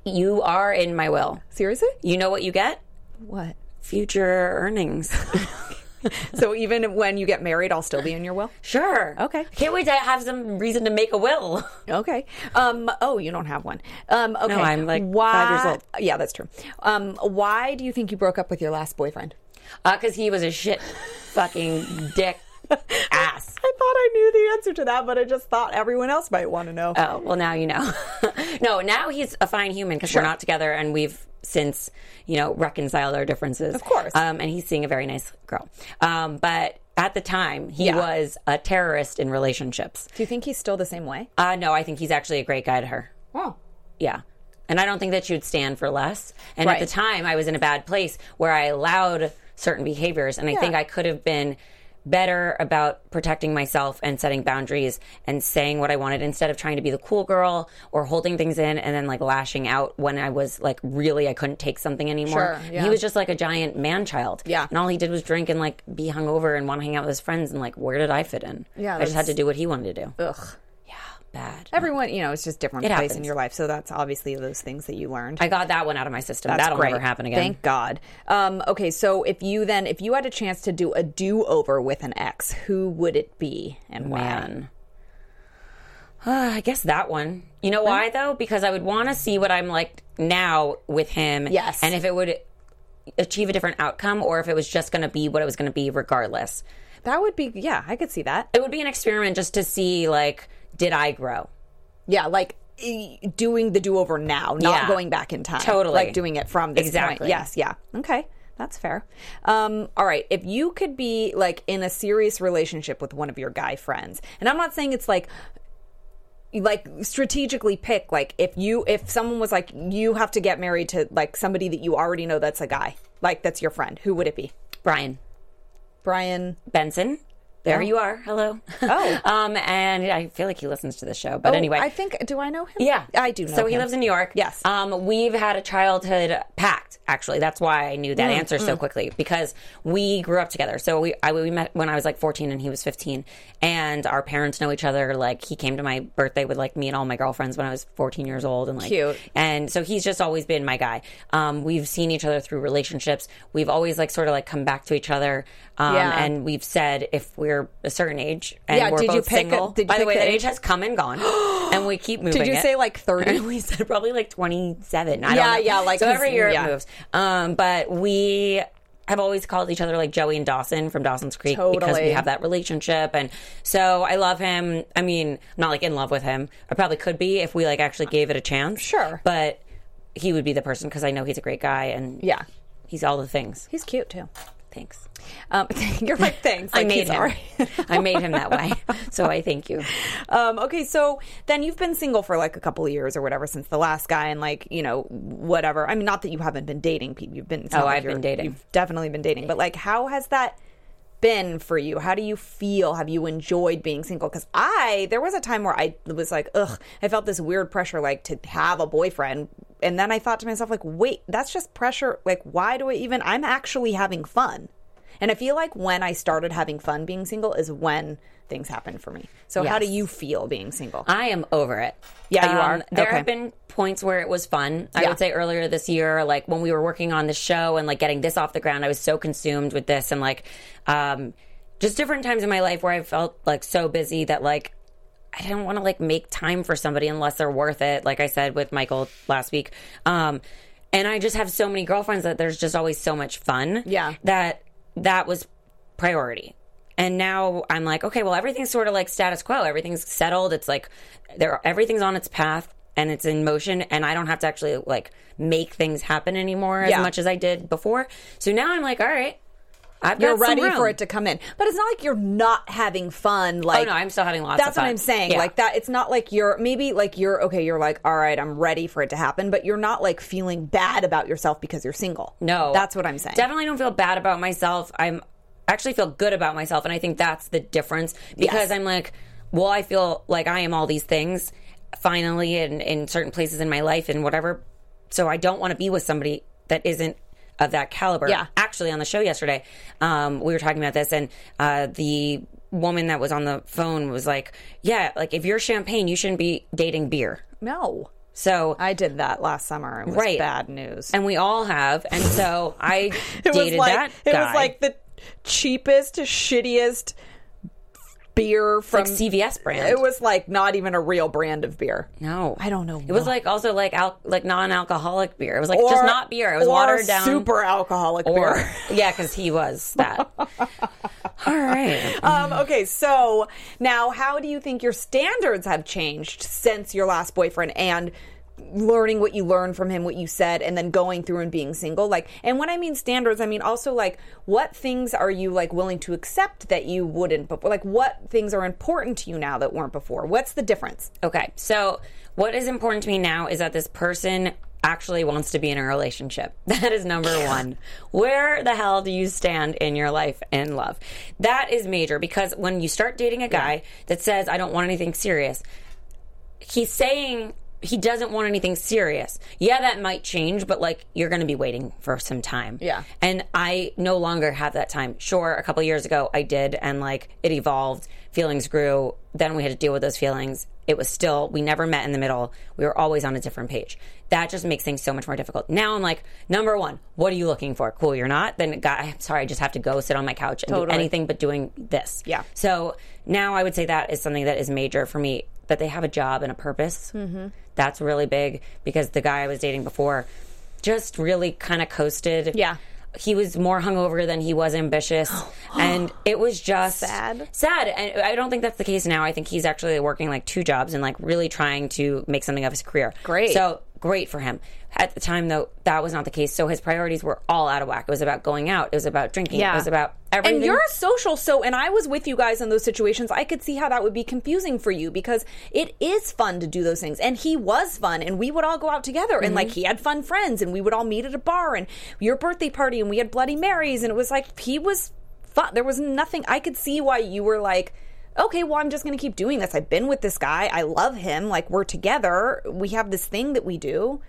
you are in my will. Seriously? You know what you get? What? Future earnings. So even when you get married, I'll still be in your will. sure. Okay. Can't wait to have some reason to make a will. Okay. Um. Oh, you don't have one. Um. Okay. I'm, like, why, five years old. Yeah, that's true. Um. Why do you think you broke up with your last boyfriend? Because Uh, he was a shit fucking dick ass. I thought I knew the answer to that, but I just thought everyone else might want to know. Oh, well, now you know. no, now he's a fine human because Sure. we're not together and we've since, you know, reconciled our differences. Of course. Um, and he's seeing a very nice girl. Um, but at the time, he Yeah. was a terrorist in relationships. do you think he's still the same way? Uh, no, I think he's actually a great guy to her. Oh. Yeah. And I don't think that she would stand for less. And at the time, I was in a bad place where I allowed certain behaviors. And I think I could have been better about protecting myself and setting boundaries and saying what I wanted instead of trying to be the cool girl or holding things in and then like lashing out when I was like really I couldn't take something anymore. Sure, yeah. He was just like a giant man child. Yeah. And all he did was drink and like be hungover and want to hang out with his friends and like where did I fit in? Yeah, I just had to do what he wanted to do. Ugh. Bad. Everyone, you know, it's just different It place in your life. So that's obviously those things that you learned. I got that one out of my system. That's That'll great. never happen again. Thank God. Um, okay, so if you then, if you had a chance to do a do over with an ex, who would it be and when? Uh, I guess that one. You know why though? Because I would want to see what I'm like now with him. Yes. And if it would achieve a different outcome or if it was just going to be what it was going to be regardless. That would be, yeah, I could see that. It would be an experiment just to see like did I grow? Yeah, like doing the do over now, not Yeah. going back in time. Totally. Like doing it from this Exactly. point. Yes, yeah. Okay. That's fair. Um, all right. If you could be like in a serious relationship with one of your guy friends, and I'm not saying it's like like strategically pick like if you if someone was like you have to get married to like somebody that you already know that's a guy like that's your friend who would it be Brian brian Benson. There you are. Hello. Oh. um, and I feel like he listens to the show. But Oh, anyway, i think do i know him Yeah, i do know So he lives in New York. Yes. Um, we've had a childhood pact. Actually, that's why I knew that Mm, answer so quickly because we grew up together. So we I, we met when I was like 14 and he was 15, and our parents know each other. Like he came to my birthday with like me and all my girlfriends when I was 14 years old, and like Cute. And so he's just always been my guy. Um, we've seen each other through relationships. We've always like sort of like come back to each other. Um, Yeah. And we've said if we're a certain age and Yeah, we're did you both pick a- single. did you by the way, the that age? has come and gone, and we keep moving. did you it. say like 30 we said probably like 27. I Yeah, don't know. yeah, like, so every year yeah. it moves. Um, but we have always called each other like Joey and Dawson from Dawson's Creek because we have that relationship. And so I love him. I mean, I'm not like in love with him. I probably could be if we like actually gave it a chance. Sure. But he would be the person because I know he's a great guy and yeah he's all the things. he's cute too Thanks. um, you're like thanks I made him. right. I made him that way. So I thank you. Um, okay, so then you've been single for like a couple of years or whatever since the last guy, and like you know whatever. I mean, not that you haven't been dating people. You've been. Oh, like I've been dating. You've definitely been dating, but like, how has that been for you? How do you feel? Have you enjoyed being single? Because I, there was a time where I was like, ugh, I felt this weird pressure like to have a boyfriend, and then I thought to myself like, wait, that's just pressure. Like, why do I even? I'm actually having fun. And I feel like when I started having fun being single is when things happened for me. So how do you feel being single? I am over it. Yeah, you um, are? There Okay. have been points where it was fun. I Yeah. would say earlier this year, like when we were working on the show and like getting this off the ground, I was so consumed with this and like um, just different times in my life where I felt like so busy that like I didn't want to like make time for somebody unless they're worth it. Like I said with Michael last week. Um, and I just have so many girlfriends that there's just always so much fun. Yeah. That that was priority. And now I'm like, okay, well, everything's sort of like status quo. Everything's settled. It's like there, everything's on its path and it's in motion, and I don't have to actually like make things happen anymore as Yeah. much as I did before. So now I'm like, all right, I've You're got some ready for it to come in. But it's not like you're not having fun. Oh, like Oh no, I'm still having lots. Of fun. That's what I'm saying. Yeah. Like that. It's not like you're maybe like you're okay. You're like, all right, I'm ready for it to happen, but you're not like feeling bad about yourself because you're single. No, that's what I'm saying. Definitely don't feel bad about myself. I'm actually feel good about myself, and I think that's the difference because Yes. I'm like, well, I feel like I am all these things finally in in certain places in my life and whatever. So I don't want to be with somebody that isn't of that caliber. Yeah. Actually, on the show yesterday, um, we were talking about this, and uh, the woman that was on the phone was like, "Yeah, like if you're champagne, you shouldn't be dating beer." No, So I did that last summer. It was Right. bad news. and we all have, and so I it was like that it was like the cheapest, shittiest beer from like CVS brand. It was like not even a real brand of beer. no, I don't know It was like also like al- like non-alcoholic beer. It was like Or- just not beer. It was watered down. super alcoholic or beer. yeah, because he was that. All right. Um, okay, so now how do you think your standards have changed since your last boyfriend and learning what you learned from him, what you said, and then going through and being single? Like, and when I mean standards, I mean also like what things are you like willing to accept that you wouldn't before? Like, what things are important to you now that weren't before? What's the difference? Okay. So what is important to me now is that this person actually wants to be in a relationship. That is number one. Where the hell do you stand in your life and love? That is major because when you start dating a guy that says, I don't want anything serious, he's saying he doesn't want anything serious. Yeah, that might change, but like you're going to be waiting for some time. Yeah. And I no longer have that time. Sure, a couple years ago I did, and like it evolved. Feelings grew. Then we had to deal with those feelings. It was still, we never met in the middle. We were always on a different page. That just makes things so much more difficult. Now I'm like, number one, what are you looking for? Cool, you're not? Then, God, I'm sorry, I just have to go sit on my couch and Totally. do anything but doing this. Yeah. So now I would say that is something that is major for me that they have a job and a purpose. Mm-hmm. That's really big because the guy I was dating before just really kind of coasted. Yeah. He was more hungover than he was ambitious. and it was just Sad. Sad. And I don't think that's the case now. I think he's actually working like two jobs and like really trying to make something of his career. Great. So great for him. At the time, though, that was not the case. So his priorities were all out of whack. It was about going out. It was about drinking. Yeah. It was about everything. And you're a social, so and I was with you guys in those situations. I could see how that would be confusing for you because it is fun to do those things. And he was fun, and we would all go out together, and like mm-hmm. he had fun friends, and we would all meet at a bar, and your birthday party, and we had Bloody Marys, and it was like he was fun. There was nothing I could see why you were like. Okay, well, I'm just going to keep doing this. I've been with this guy. I love him. Like, we're together. We have this thing that we do.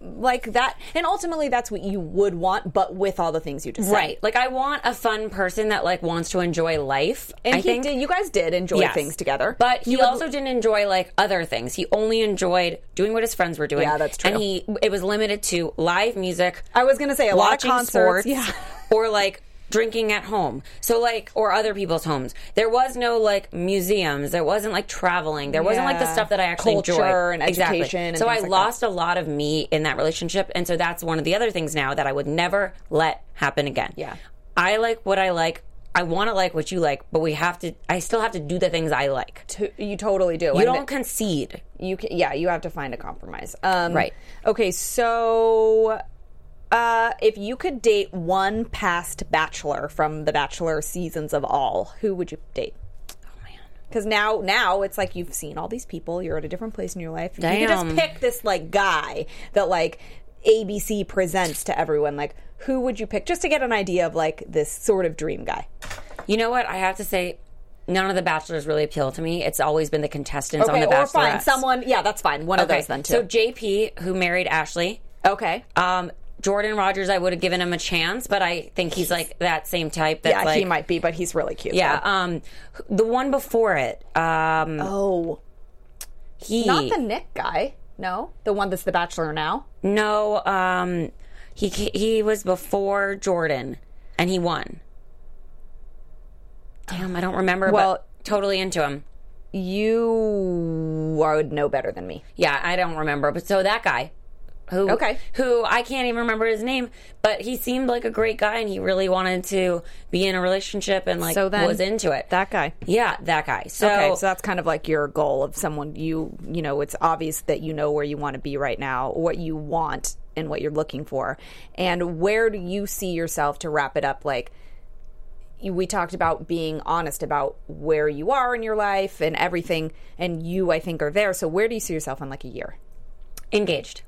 Like that. And ultimately, that's what you would want, but with all the things you just said. Right. Like I want a fun person that like wants to enjoy life. And I he think. did. You guys did enjoy Yes. things together, But he You would- also didn't enjoy like other things. He only enjoyed doing what his friends were doing. Yeah, that's true. And he it was limited to live music. I was gonna say a lot of watching concerts, sports, yeah. or like drinking at home. So like or other people's homes. There was no like museums. There wasn't like traveling. There wasn't like the stuff that I actually Culture enjoyed. and Exactly. education and so I like lost a lot of me in that relationship, and so that's one of the other things now that I would never let happen again. Yeah. I like what I like. I want to like what you like, but we have to. I still have to do the things I like. To- you totally do. You And don't concede. You can, yeah. You have to find a compromise. Um, Right. Okay. So, uh, if you could date one past bachelor from the Bachelor seasons of all, who would you date? Oh. Because now, now it's like you've seen all these people. You're at a different place in your life. You can just pick this like guy that like ABC presents to everyone. Like, who would you pick just to get an idea of like this sort of dream guy? You know what? I have to say, none of the bachelors really appeal to me. It's always been the contestants on Okay, the or fine, someone. Yeah, that's fine. One of those then too. so JP, who married Ashley, okay. um, Jordan Rodgers, I would have given him a chance, but I think he's like that same type. That's yeah, like, he might be, but he's really cute. Yeah. though. Um, the one before it, um, oh, he not the Nick guy. No, the one that's the Bachelor now. no, um, he he was before Jordan, and he won. Damn, I don't remember. Well- totally into him. You would know better than me. Yeah, I don't remember. But so that guy, who Okay. who I can't even remember his name, but he seemed like a great guy, and he really wanted to be in a relationship and like So then was into it. That guy. yeah, that guy. So, Okay, so that's kind of like your goal of someone you you know. It's obvious that you know where you want to be right now, what you want, and what you're looking for, and where do you see yourself to wrap it up? Like we talked about being honest about where you are in your life and everything, and you I think are there. So where do you see yourself in like a year? engaged.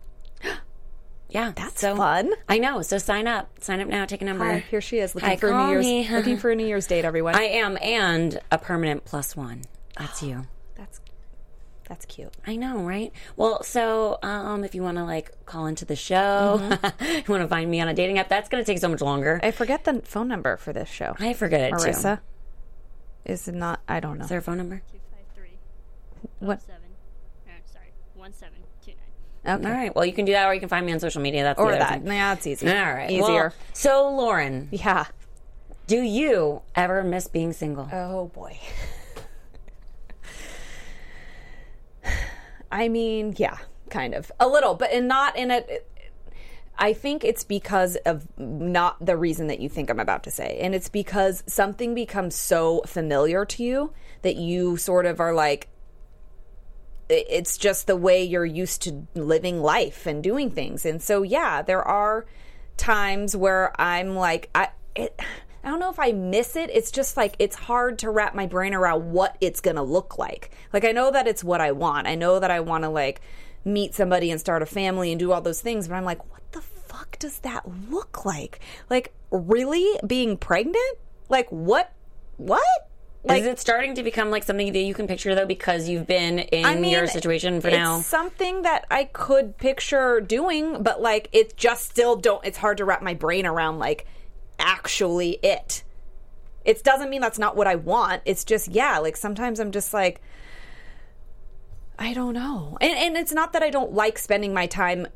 Yeah, That's so, fun. I know. So sign up. Sign up now. Take a number. Hi, here she is looking Hi, for a call New Year's me. looking for a New Year's date. Everyone, I am, and a permanent plus one. That's you. that's that's cute. I know, right? Well, so um, if you want to like call into the show, Mm-hmm. you want to find me on a dating app, that's going to take so much longer. I forget the phone number for this show. I forget it too. Is it not? I don't know. Is there a phone number? 253 What? 07. Sorry, 1729. Okay. All right. Well, you can do that, or you can find me on social media. That's the Or that. thing. Yeah, it's easy. All right. Easier. Well, so, Lauren, yeah. do you ever miss being single? Oh boy. I mean, yeah, kind of. A little, but and not in a I think it's because of not the reason that you think I'm about to say. And it's because something becomes so familiar to you that you sort of are like it's just the way you're used to living life and doing things. And so yeah, there are times where I'm like I it I don't know if I miss it. It's just like it's hard to wrap my brain around what it's going to look like. Like I know that it's what I want. I know that I want to like meet somebody and start a family and do all those things. But I'm like, what the fuck does that look like? Like, really being pregnant? Like, what? What? Like, Is it starting to become like something that you can picture though because you've been in I mean, your situation for it's now? something that I could picture doing, but like it just still don't. It's hard to wrap my brain around like actually it. It doesn't mean that's not what I want. It's just yeah. Like sometimes I'm just like I don't know, and and it's not that I don't like spending my time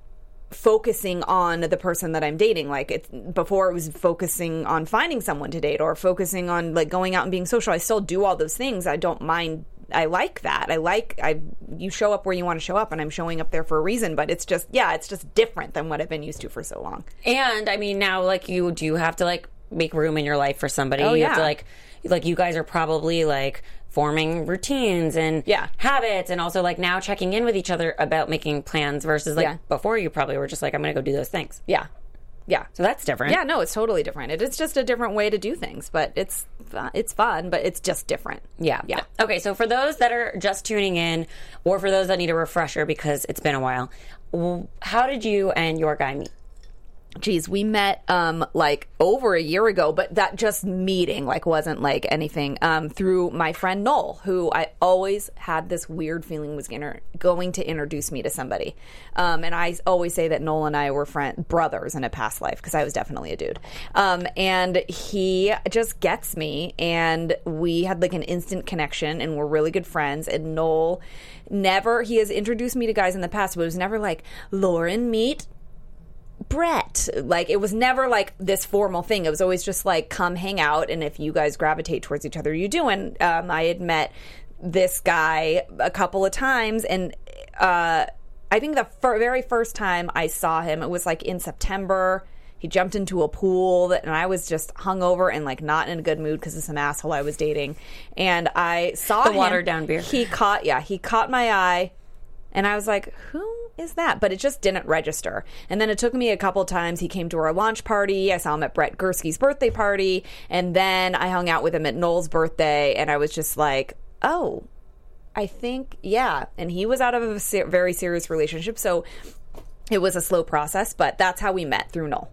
focusing on the person that I'm dating. Like it's before it was focusing on finding someone to date or focusing on like going out and being social. I still do all those things. I don't mind I like that. I like I you show up where you want to show up and I'm showing up there for a reason, but it's just yeah, it's just different than what I've been used to for so long. And I mean, now like you do have to like make room in your life for somebody. Oh, you have to yeah. like, like you guys are probably like forming routines and Yeah. habits, and also like now checking in with each other about making plans versus like Yeah. before you probably were just like, I'm going to go do those things. Yeah. Yeah. So that's different. Yeah, no, it's totally different. It is just a different way to do things, but it's it's fun, but it's just different. Yeah. Yeah. Okay. So for those that are just tuning in, or for those that need a refresher because it's been a while, how did you and your guy meet? Geez, we met um like over a year ago, but that just meeting like wasn't like anything. Um, through my friend Noel, who I always had this weird feeling was going to introduce me to somebody. Um, and I always say that Noel and I were friend brothers in a past life because I was definitely a dude. Um, and he just gets me, and we had like an instant connection, and we're really good friends. And Noel never he has introduced me to guys in the past, but it was never like Lauren meet Brett. Like it was never like this formal thing. It was always just like come hang out, and if you guys gravitate towards each other, you do. And um, I had met this guy a couple of times, and uh, I think the fir- very first time I saw him, it was like in September. He jumped into a pool, that, and I was just hungover and like not in a good mood because of some asshole I was dating. And I saw The him- watered down beer. He caught, yeah, he caught my eye. And I was like, who is that? But it just didn't register. And then it took me a couple times. He came to our launch party. I saw him at Brett Gursky's birthday party. And then I hung out with him at Noel's birthday. And I was just like, oh, I think, yeah. And he was out of a ser- very serious relationship. So it was a slow process, but that's how we met through Noel.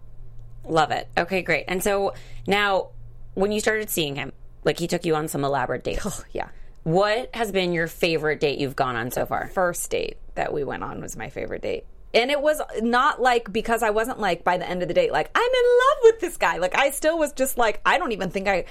Love it. Okay, great. And so now, when you started seeing him, like he took you on some elaborate dates. Oh, Yeah. What has been your favorite date you've gone on so far? first date that we went on was my favorite date. And it was not like because I wasn't like by the end of the date like I'm in love with this guy. Like I still was just like I don't even think I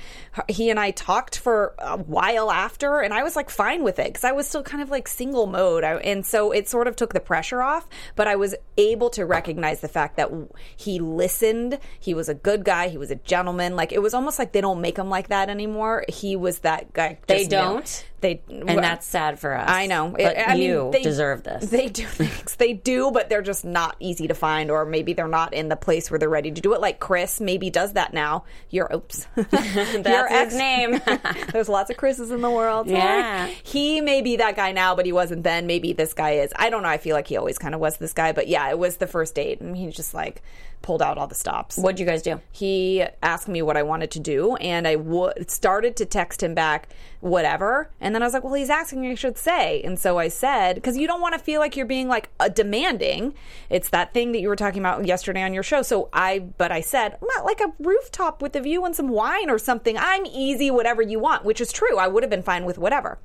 he and I talked for a while after and I was like fine with it cuz I was still kind of like single mode. I, and so it sort of took the pressure off, but I was able to recognize the fact that he listened. He was a good guy, he was a gentleman. Like it was almost like they don't make him like that anymore. He was that guy. They don't? They And that's sad for us. I know. But I mean, you they- deserve this. They do things. They do, but they're just not easy to find, or maybe they're not in the place where they're ready to do it. Like Chris maybe does that now. Your oops. That's his name. There's lots of Chris's in the world. Yeah. He may be that guy now, but he wasn't then. Maybe this guy is. I don't know. I feel like he always kind of was this guy. But yeah, it was the first date, and he's just like pulled out all the stops What'd you guys do? he asked me what I wanted to do, and I w- started to text him back, whatever. And then I was like, well, he's asking I should say. And so I said, because you don't want to feel like you're being like a demanding. It's that thing that you were talking about yesterday on your show. So I, but I said, not like a rooftop with a view and some wine or something. I'm easy, whatever you want, which is true. I would have been fine with whatever.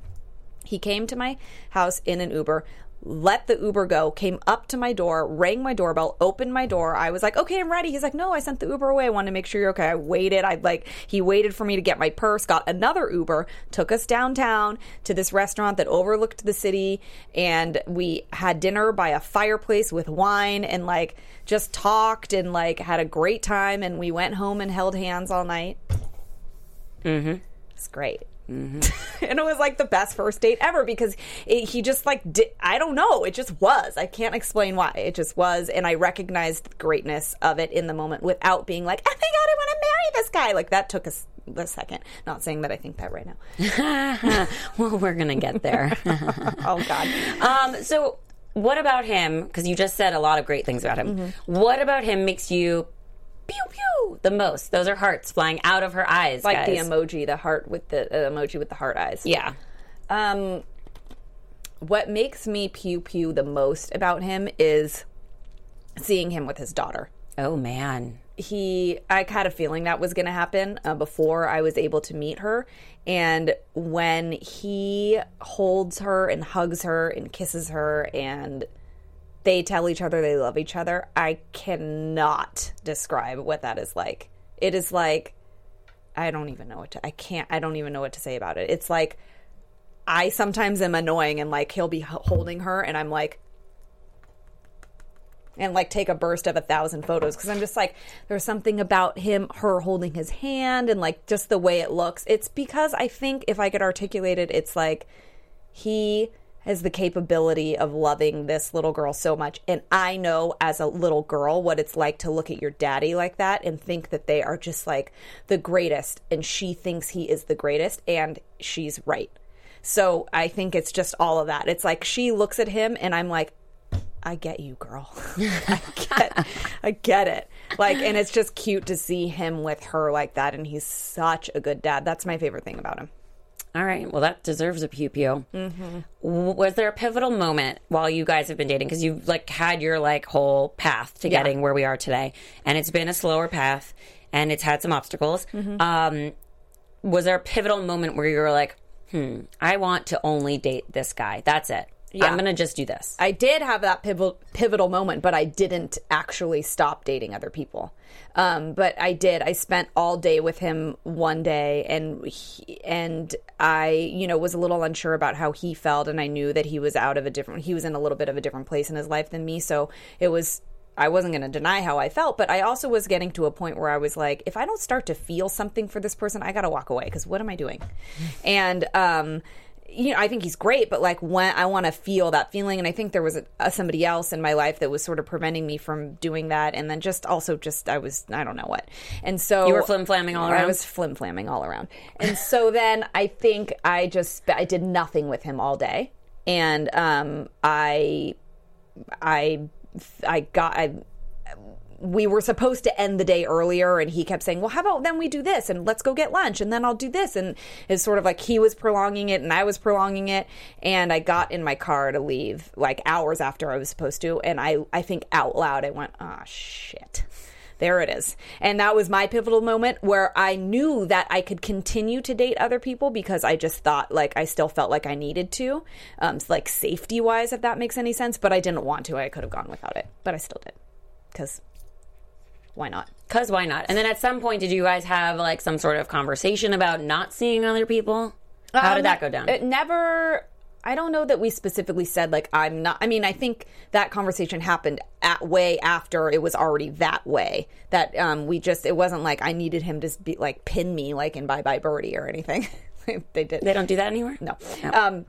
He came to my house in an Uber, let the Uber go, came up to my door, rang my doorbell, opened my door. I was like, okay, I'm ready. He's like, no, I sent the Uber away. I wanted to make sure you're okay. I waited. I'd like, he waited for me to get my purse, got another Uber, took us downtown to this restaurant that overlooked the city. And we had dinner by a fireplace with wine and like just talked and like had a great time. And we went home and held hands all night. Mm-hmm. It's great. and it was like the best first date ever because it, he just like di I don't know. It just was. I can't explain why. It just was. And I recognized the greatness of it in the moment without being like oh my god I want to marry this guy. Like that took us a second. Not saying that I think that right now. Well, we're gonna get there. oh god. Um, so, what about him? Because you just said a lot of great things about him. Mm-hmm. What about him makes you pew pew the most? Those are hearts flying out of her eyes. like the emoji the heart with the uh, emoji with the heart eyes Yeah. Um, what makes me pew pew the most about him is seeing him with his daughter. Oh man. he i had a feeling that was going to happen uh, before i was able to meet her and when he holds her and hugs her and kisses her and they tell each other they love each other. I cannot describe what that is like. It is like i don't even know what to i can't i don't even know what to say about it. It's like i sometimes am annoying and like he'll be holding her and i'm like and like take a burst of a thousand photos because I'm just like there's something about him her holding his hand and like just the way it looks. It's because I think if I could articulate it, it's like he has the capability of loving this little girl so much and I know as a little girl what it's like to look at your daddy like that and think that they are just like the greatest and she thinks he is the greatest and she's right. So I think it's just all of that. It's like she looks at him and I'm like I get you, girl. I get, I get it. Like, and it's just cute to see him with her like that, and he's such a good dad. That's my favorite thing about him. All right. Well, that deserves a pew pew. Mm-hmm. Was there a pivotal moment while you guys have been dating? Because you've like had your like whole path to Yeah. getting where we are today, and it's been a slower path, and it's had some obstacles. Mm-hmm. Um, was there a pivotal moment where you were like, "Hmm, I want to only date this guy. That's it. Yeah. I'm gonna just do this." I did have that pivotal pivotal moment, but I didn't actually stop dating other people. Um, but I did. I spent all day with him one day, and he, and I, you know, was a little unsure about how he felt, and I knew that he was out of a different. He was in a little bit of a different place in his life than me, so it was. I wasn't going to deny how I felt, but I also was getting to a point where I was like, if I don't start to feel something for this person, I got to walk away because what am I doing? And um, you know, I think he's great, but like when I want to feel that feeling, and I think there was a, a, somebody else in my life that was sort of preventing me from doing that, and then just also just I was I don't know what, and so You were flim-flamming all around. I was flim flamming all around, and so then I think I just I did nothing with him all day, and um I I I got I we were supposed to end the day earlier and he kept saying well how about then we do this and let's go get lunch and then i'll do this and it's sort of like he was prolonging it and i was prolonging it and i got in my car to leave like hours after i was supposed to and i i think out loud i went ah shit there it is. And that was my pivotal moment where I knew that I could continue to date other people because I just thought like I still felt like I needed to, um, like safety wise, if that makes any sense. But I didn't want to. I could have gone without it, but I still did because why not? Cause why not? And then at some point, did you guys have like some sort of conversation about not seeing other people? How Um, did that go down? It never. I don't know that we specifically said like I'm not. I mean, I think that conversation happened at way after it was already that way. That um, we just it wasn't like I needed him to be like pin me like in Bye Bye Birdie or anything. they did. they don't do that anymore. No. Um,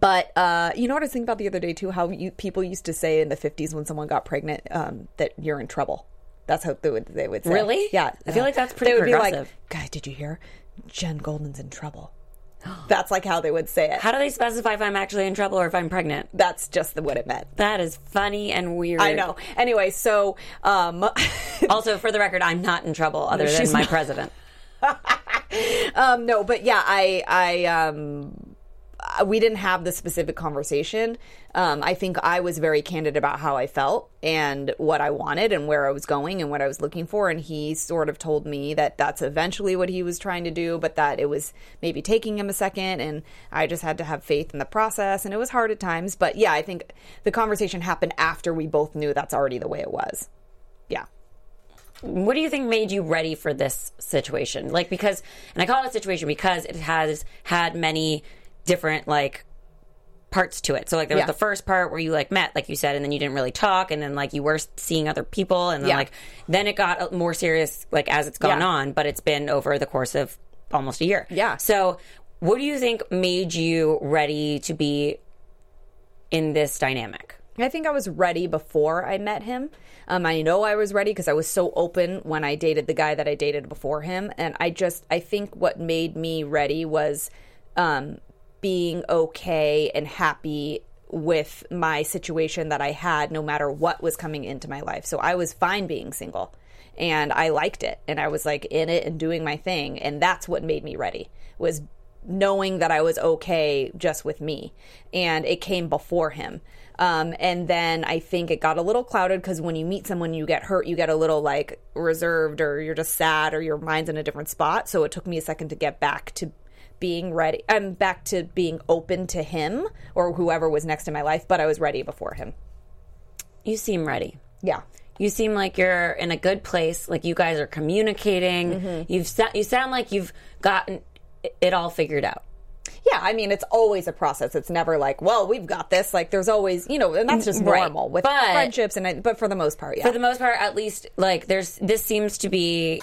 but uh, you know what I was thinking about the other day too? How you, people used to say in the fifties when someone got pregnant um, that you're in trouble. That's how they would they would say. Really? Yeah. I feel like that's pretty They would be like, progressive. "Guys, did you hear? Jen Golden's in trouble." That's like how they would say it. How do they specify if I'm actually in trouble or if I'm pregnant? That's just the, what it meant. That is funny and weird. I know. Anyway, so um, Also, for the record, I'm not in trouble other than she's my not. president. um, no, but yeah, I, I, um, we didn't have the specific conversation. Um, I think I was very candid about how I felt and what I wanted and where I was going and what I was looking for. And he sort of told me that that's eventually what he was trying to do, but that it was maybe taking him a second. And I just had to have faith in the process. And it was hard at times. But yeah, I think the conversation happened after we both knew that's already the way it was. Yeah. What do you think made you ready for this situation? Like, because, and I call it a situation because it has had many different, like, parts to it. So, like, there Yeah. was the first part where you, like, met, like you said, and then you didn't really talk, and then, like, you were seeing other people, and then, Yeah. like, then it got uh, more serious, like, as it's gone Yeah. on, but it's been over the course of almost a year. Yeah. So, what do you think made you ready to be in this dynamic? I think I was ready before I met him. Um, I know I was ready because I was so open when I dated the guy that I dated before him. And I just, I think what made me ready was um, being okay and happy with my situation that I had, no matter what was coming into my life. So I was fine being single and I liked it. And I was like in it and doing my thing. And that's what made me ready was knowing that I was okay just with me. And it came before him. Um, and then I think it got a little clouded because when you meet someone, you get hurt, you get a little like reserved or you're just sad or your mind's in a different spot. So it took me a second to get back to being ready. I'm back to being open to him or whoever was next in my life, but I was ready before him. You seem ready. Yeah. You seem like you're in a good place. Like you guys are communicating. Mm-hmm. You've you sound like you've gotten it all figured out. Yeah, I mean, it's always a process. It's never like, well, we've got this. Like, there's always, you know, and that's just Right. normal with But- friendships. And but for the most part, yeah, For the most part, at least, like there's this seems to be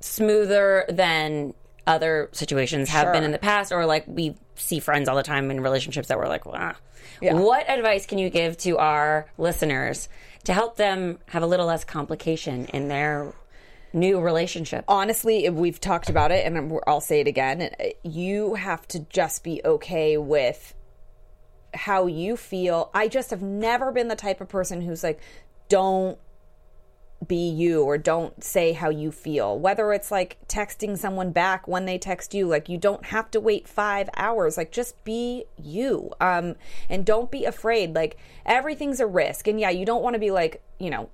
smoother than other situations have Sure. been in the past, or like we see friends all the time in relationships that we're like, wow. Yeah. What advice can you give to our listeners to help them have a little less complication in their new relationship? honestly, we've talked about it, and I'll say it again. You have to just be okay with how you feel. I just have never been the type of person who's like, don't be you or don't say how you feel. Whether it's like texting someone back when they text you, like you don't have to wait five hours. Like just be you. Um, and don't be afraid. Like everything's a risk. And yeah, you don't want to be like, you know,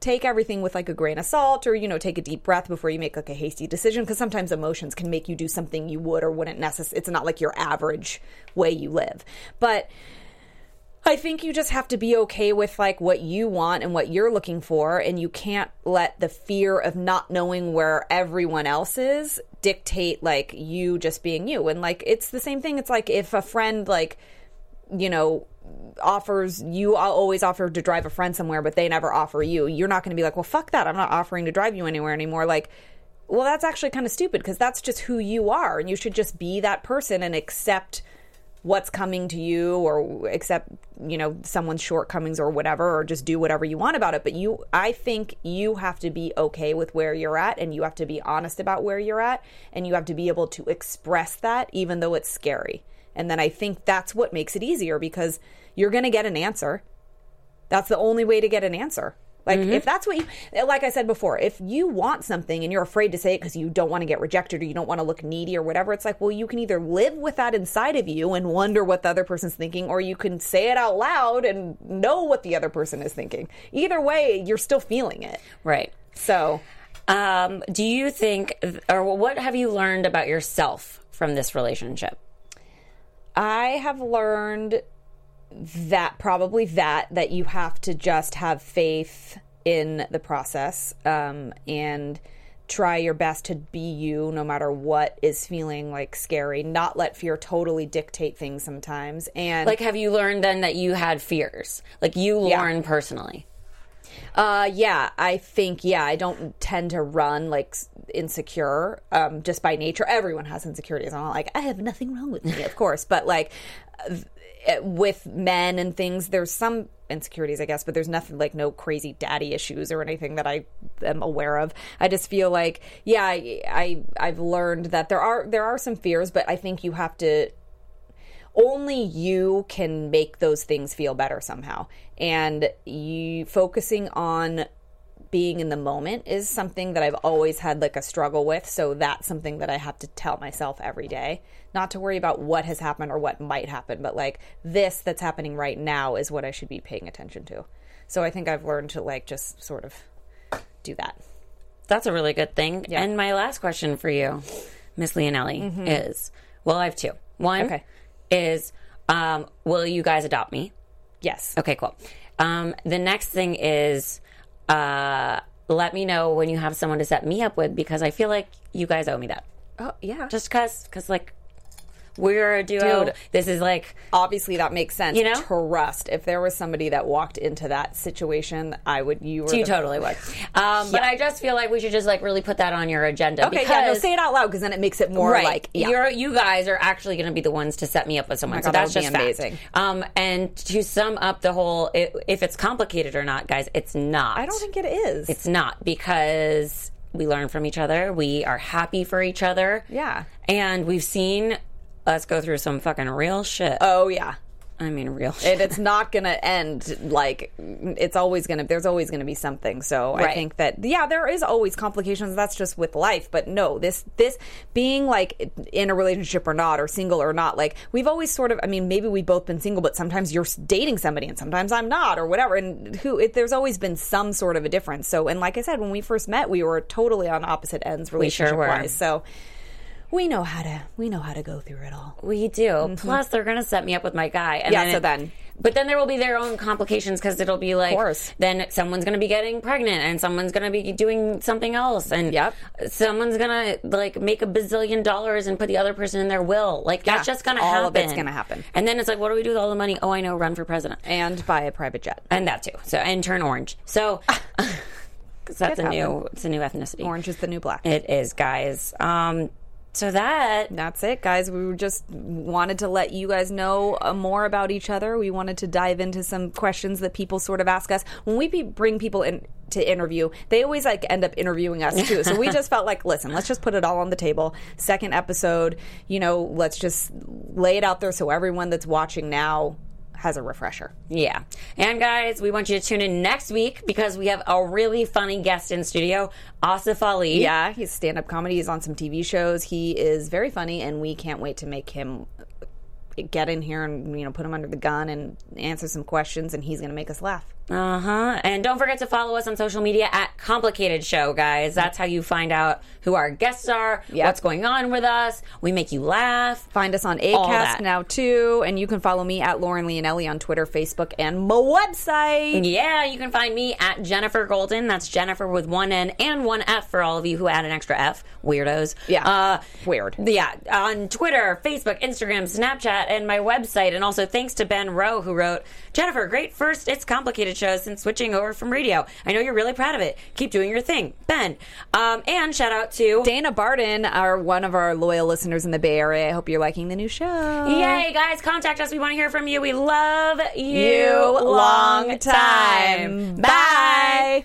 take everything with like a grain of salt or you know take a deep breath before you make like a hasty decision because sometimes emotions can make you do something you would or wouldn't necessarily it's not like your average way you live but I think you just have to be okay with like what you want and what you're looking for and you can't let the fear of not knowing where everyone else is dictate like you just being you. And like it's the same thing. It's like if a friend like you know offers you I'll always offer to drive a friend somewhere but they never offer you. You're not going to be like well fuck that. I'm not offering to drive you anywhere anymore. Like well that's actually kind of stupid because that's just who you are and you should just be that person and accept what's coming to you or accept you know someone's shortcomings or whatever or just do whatever you want about it. But you i think you have to be okay with where you're at and you have to be honest about where you're at and you have to be able to express that even though it's scary. And then i think that's what makes it easier because you're going to get an answer. That's the only way to get an answer like if that's what you like i said before if you want something and you're afraid to say it because you don't want to get rejected or you don't want to look needy or whatever it's like well you can either live with that inside of you and wonder what the other person's thinking or you can say it out loud and know what the other person is thinking either way you're still feeling it Right. so Um, do you think, or what have you learned about yourself from this relationship? I have learned that probably that that you have to just have faith in the process um, and try your best to be you no matter what is feeling like scary not let fear totally dictate things sometimes and Like, have you learned then that you had fears? Like you, Yeah. Lauren, personally. Uh, yeah, I think yeah, I don't tend to run like insecure. Um, just by nature, everyone has insecurities. I'm not like I have nothing wrong with me, of course, but like Eh, with men and things, there's some insecurities, I guess, but there's nothing like no crazy daddy issues or anything that I am aware of. I just feel like yeah, I, I I've learned that there are there are some fears, but I think you have to only you can make those things feel better somehow. And you focusing on being in the moment is something that I've always had like a struggle with. So that's something that I have to tell myself every day. Not to worry about what has happened or what might happen, but like this that's happening right now is what I should be paying attention to. So I think I've learned to like just sort of do that. That's a really good thing. Yeah. And my last question for you, Miss Leonelli, is well, I have two. One Okay. is, um, will you guys adopt me? Yes. Okay, cool. Um, the next thing is, uh, let me know when you have someone to set me up with because I feel like you guys owe me that. Oh, yeah. Just cause, cause like we're a duo. Dude. This is like obviously that makes sense. You know? trust. If there was somebody that walked into that situation, I would. You were. you the- totally would. Um, But I just feel like we should just like really put that on your agenda. Okay, because, yeah, no, say it out loud because then it makes it more right. like yeah. You're, you guys are actually going to be the ones to set me up with someone. my so God, that that's would just be amazing. Um, and to sum up the whole, i if it's complicated or not, guys, it's not. I don't think it is. it's not because we learn from each other. We are happy for each other. Yeah. And we've seen us go through some fucking real shit. oh yeah, I mean, real and shit. it's not going to end like it's always going to there's always going to be something. So i think that yeah there is always complications. That's just with life. But no this this being like in a relationship or not or single or not like we've always sort of i mean maybe we've both been single but sometimes you're dating somebody and sometimes i'm not or whatever. And who it, there's always been some sort of a difference. So and like i said when we first met we were totally on opposite ends We sure relationship wise so we know how to we know how to go through it all We do. Plus, they're going to set me up with my guy. And Mm-hmm. Yeah, so it- then- But then there will be their own complications because it'll be like, course. then someone's going to be getting pregnant and someone's going to be doing something else. And Yep. someone's going to like make a bazillion dollars and put the other person in their will. Like, that's Yeah, just going to all happen. of it's gonna happen. And then it's like, what do we do with all the money? Oh, I know, run for president. and buy a private jet And that too. So, and turn orange. So, that's a new, it's a new ethnicity. orange is the new black It is, guys. Um, so that That's it, guys. We just wanted to let you guys know uh, more about each other. We wanted to dive into some questions that people sort of ask us when we bring people in to interview. They always like end up interviewing us too. So we just felt like, listen, let's just put it all on the table. Second episode, you know, let's just lay it out there so everyone that's watching now has a refresher. Yeah. And guys, we want you to tune in next week because we have a really funny guest in studio, Asif Ali. Yeah, he's stand up comedy. He's on some TV shows. He is very funny, and we can't wait to make him get in here and you know put him under the gun and answer some questions, and he's going to make us laugh. Uh huh. And don't forget to follow us on social media at Complicated Show, guys. That's how you find out who our guests are, Yep. what's going on with us. We make you laugh. Find us on Acast now too, and you can follow me at Lauren Leonelli on Twitter, Facebook, and my website. Yeah, you can find me at Jennifer Golden. That's Jennifer with one N and one F for all of you who add an extra F. Weirdos. Yeah. Uh, Weird. Yeah. On Twitter, Facebook, Instagram, Snapchat, and my website. And also thanks to Ben Rowe who wrote, Jennifer, great first It's Complicated show since switching over from radio. I know you're really proud of it. Keep doing your thing. Ben. Um, and shout out to Dana Barden our one of our loyal listeners in the Bay Area. I hope you're liking the new show. Yay, guys, contact us. We want to hear from you. We love you. You long time. Bye.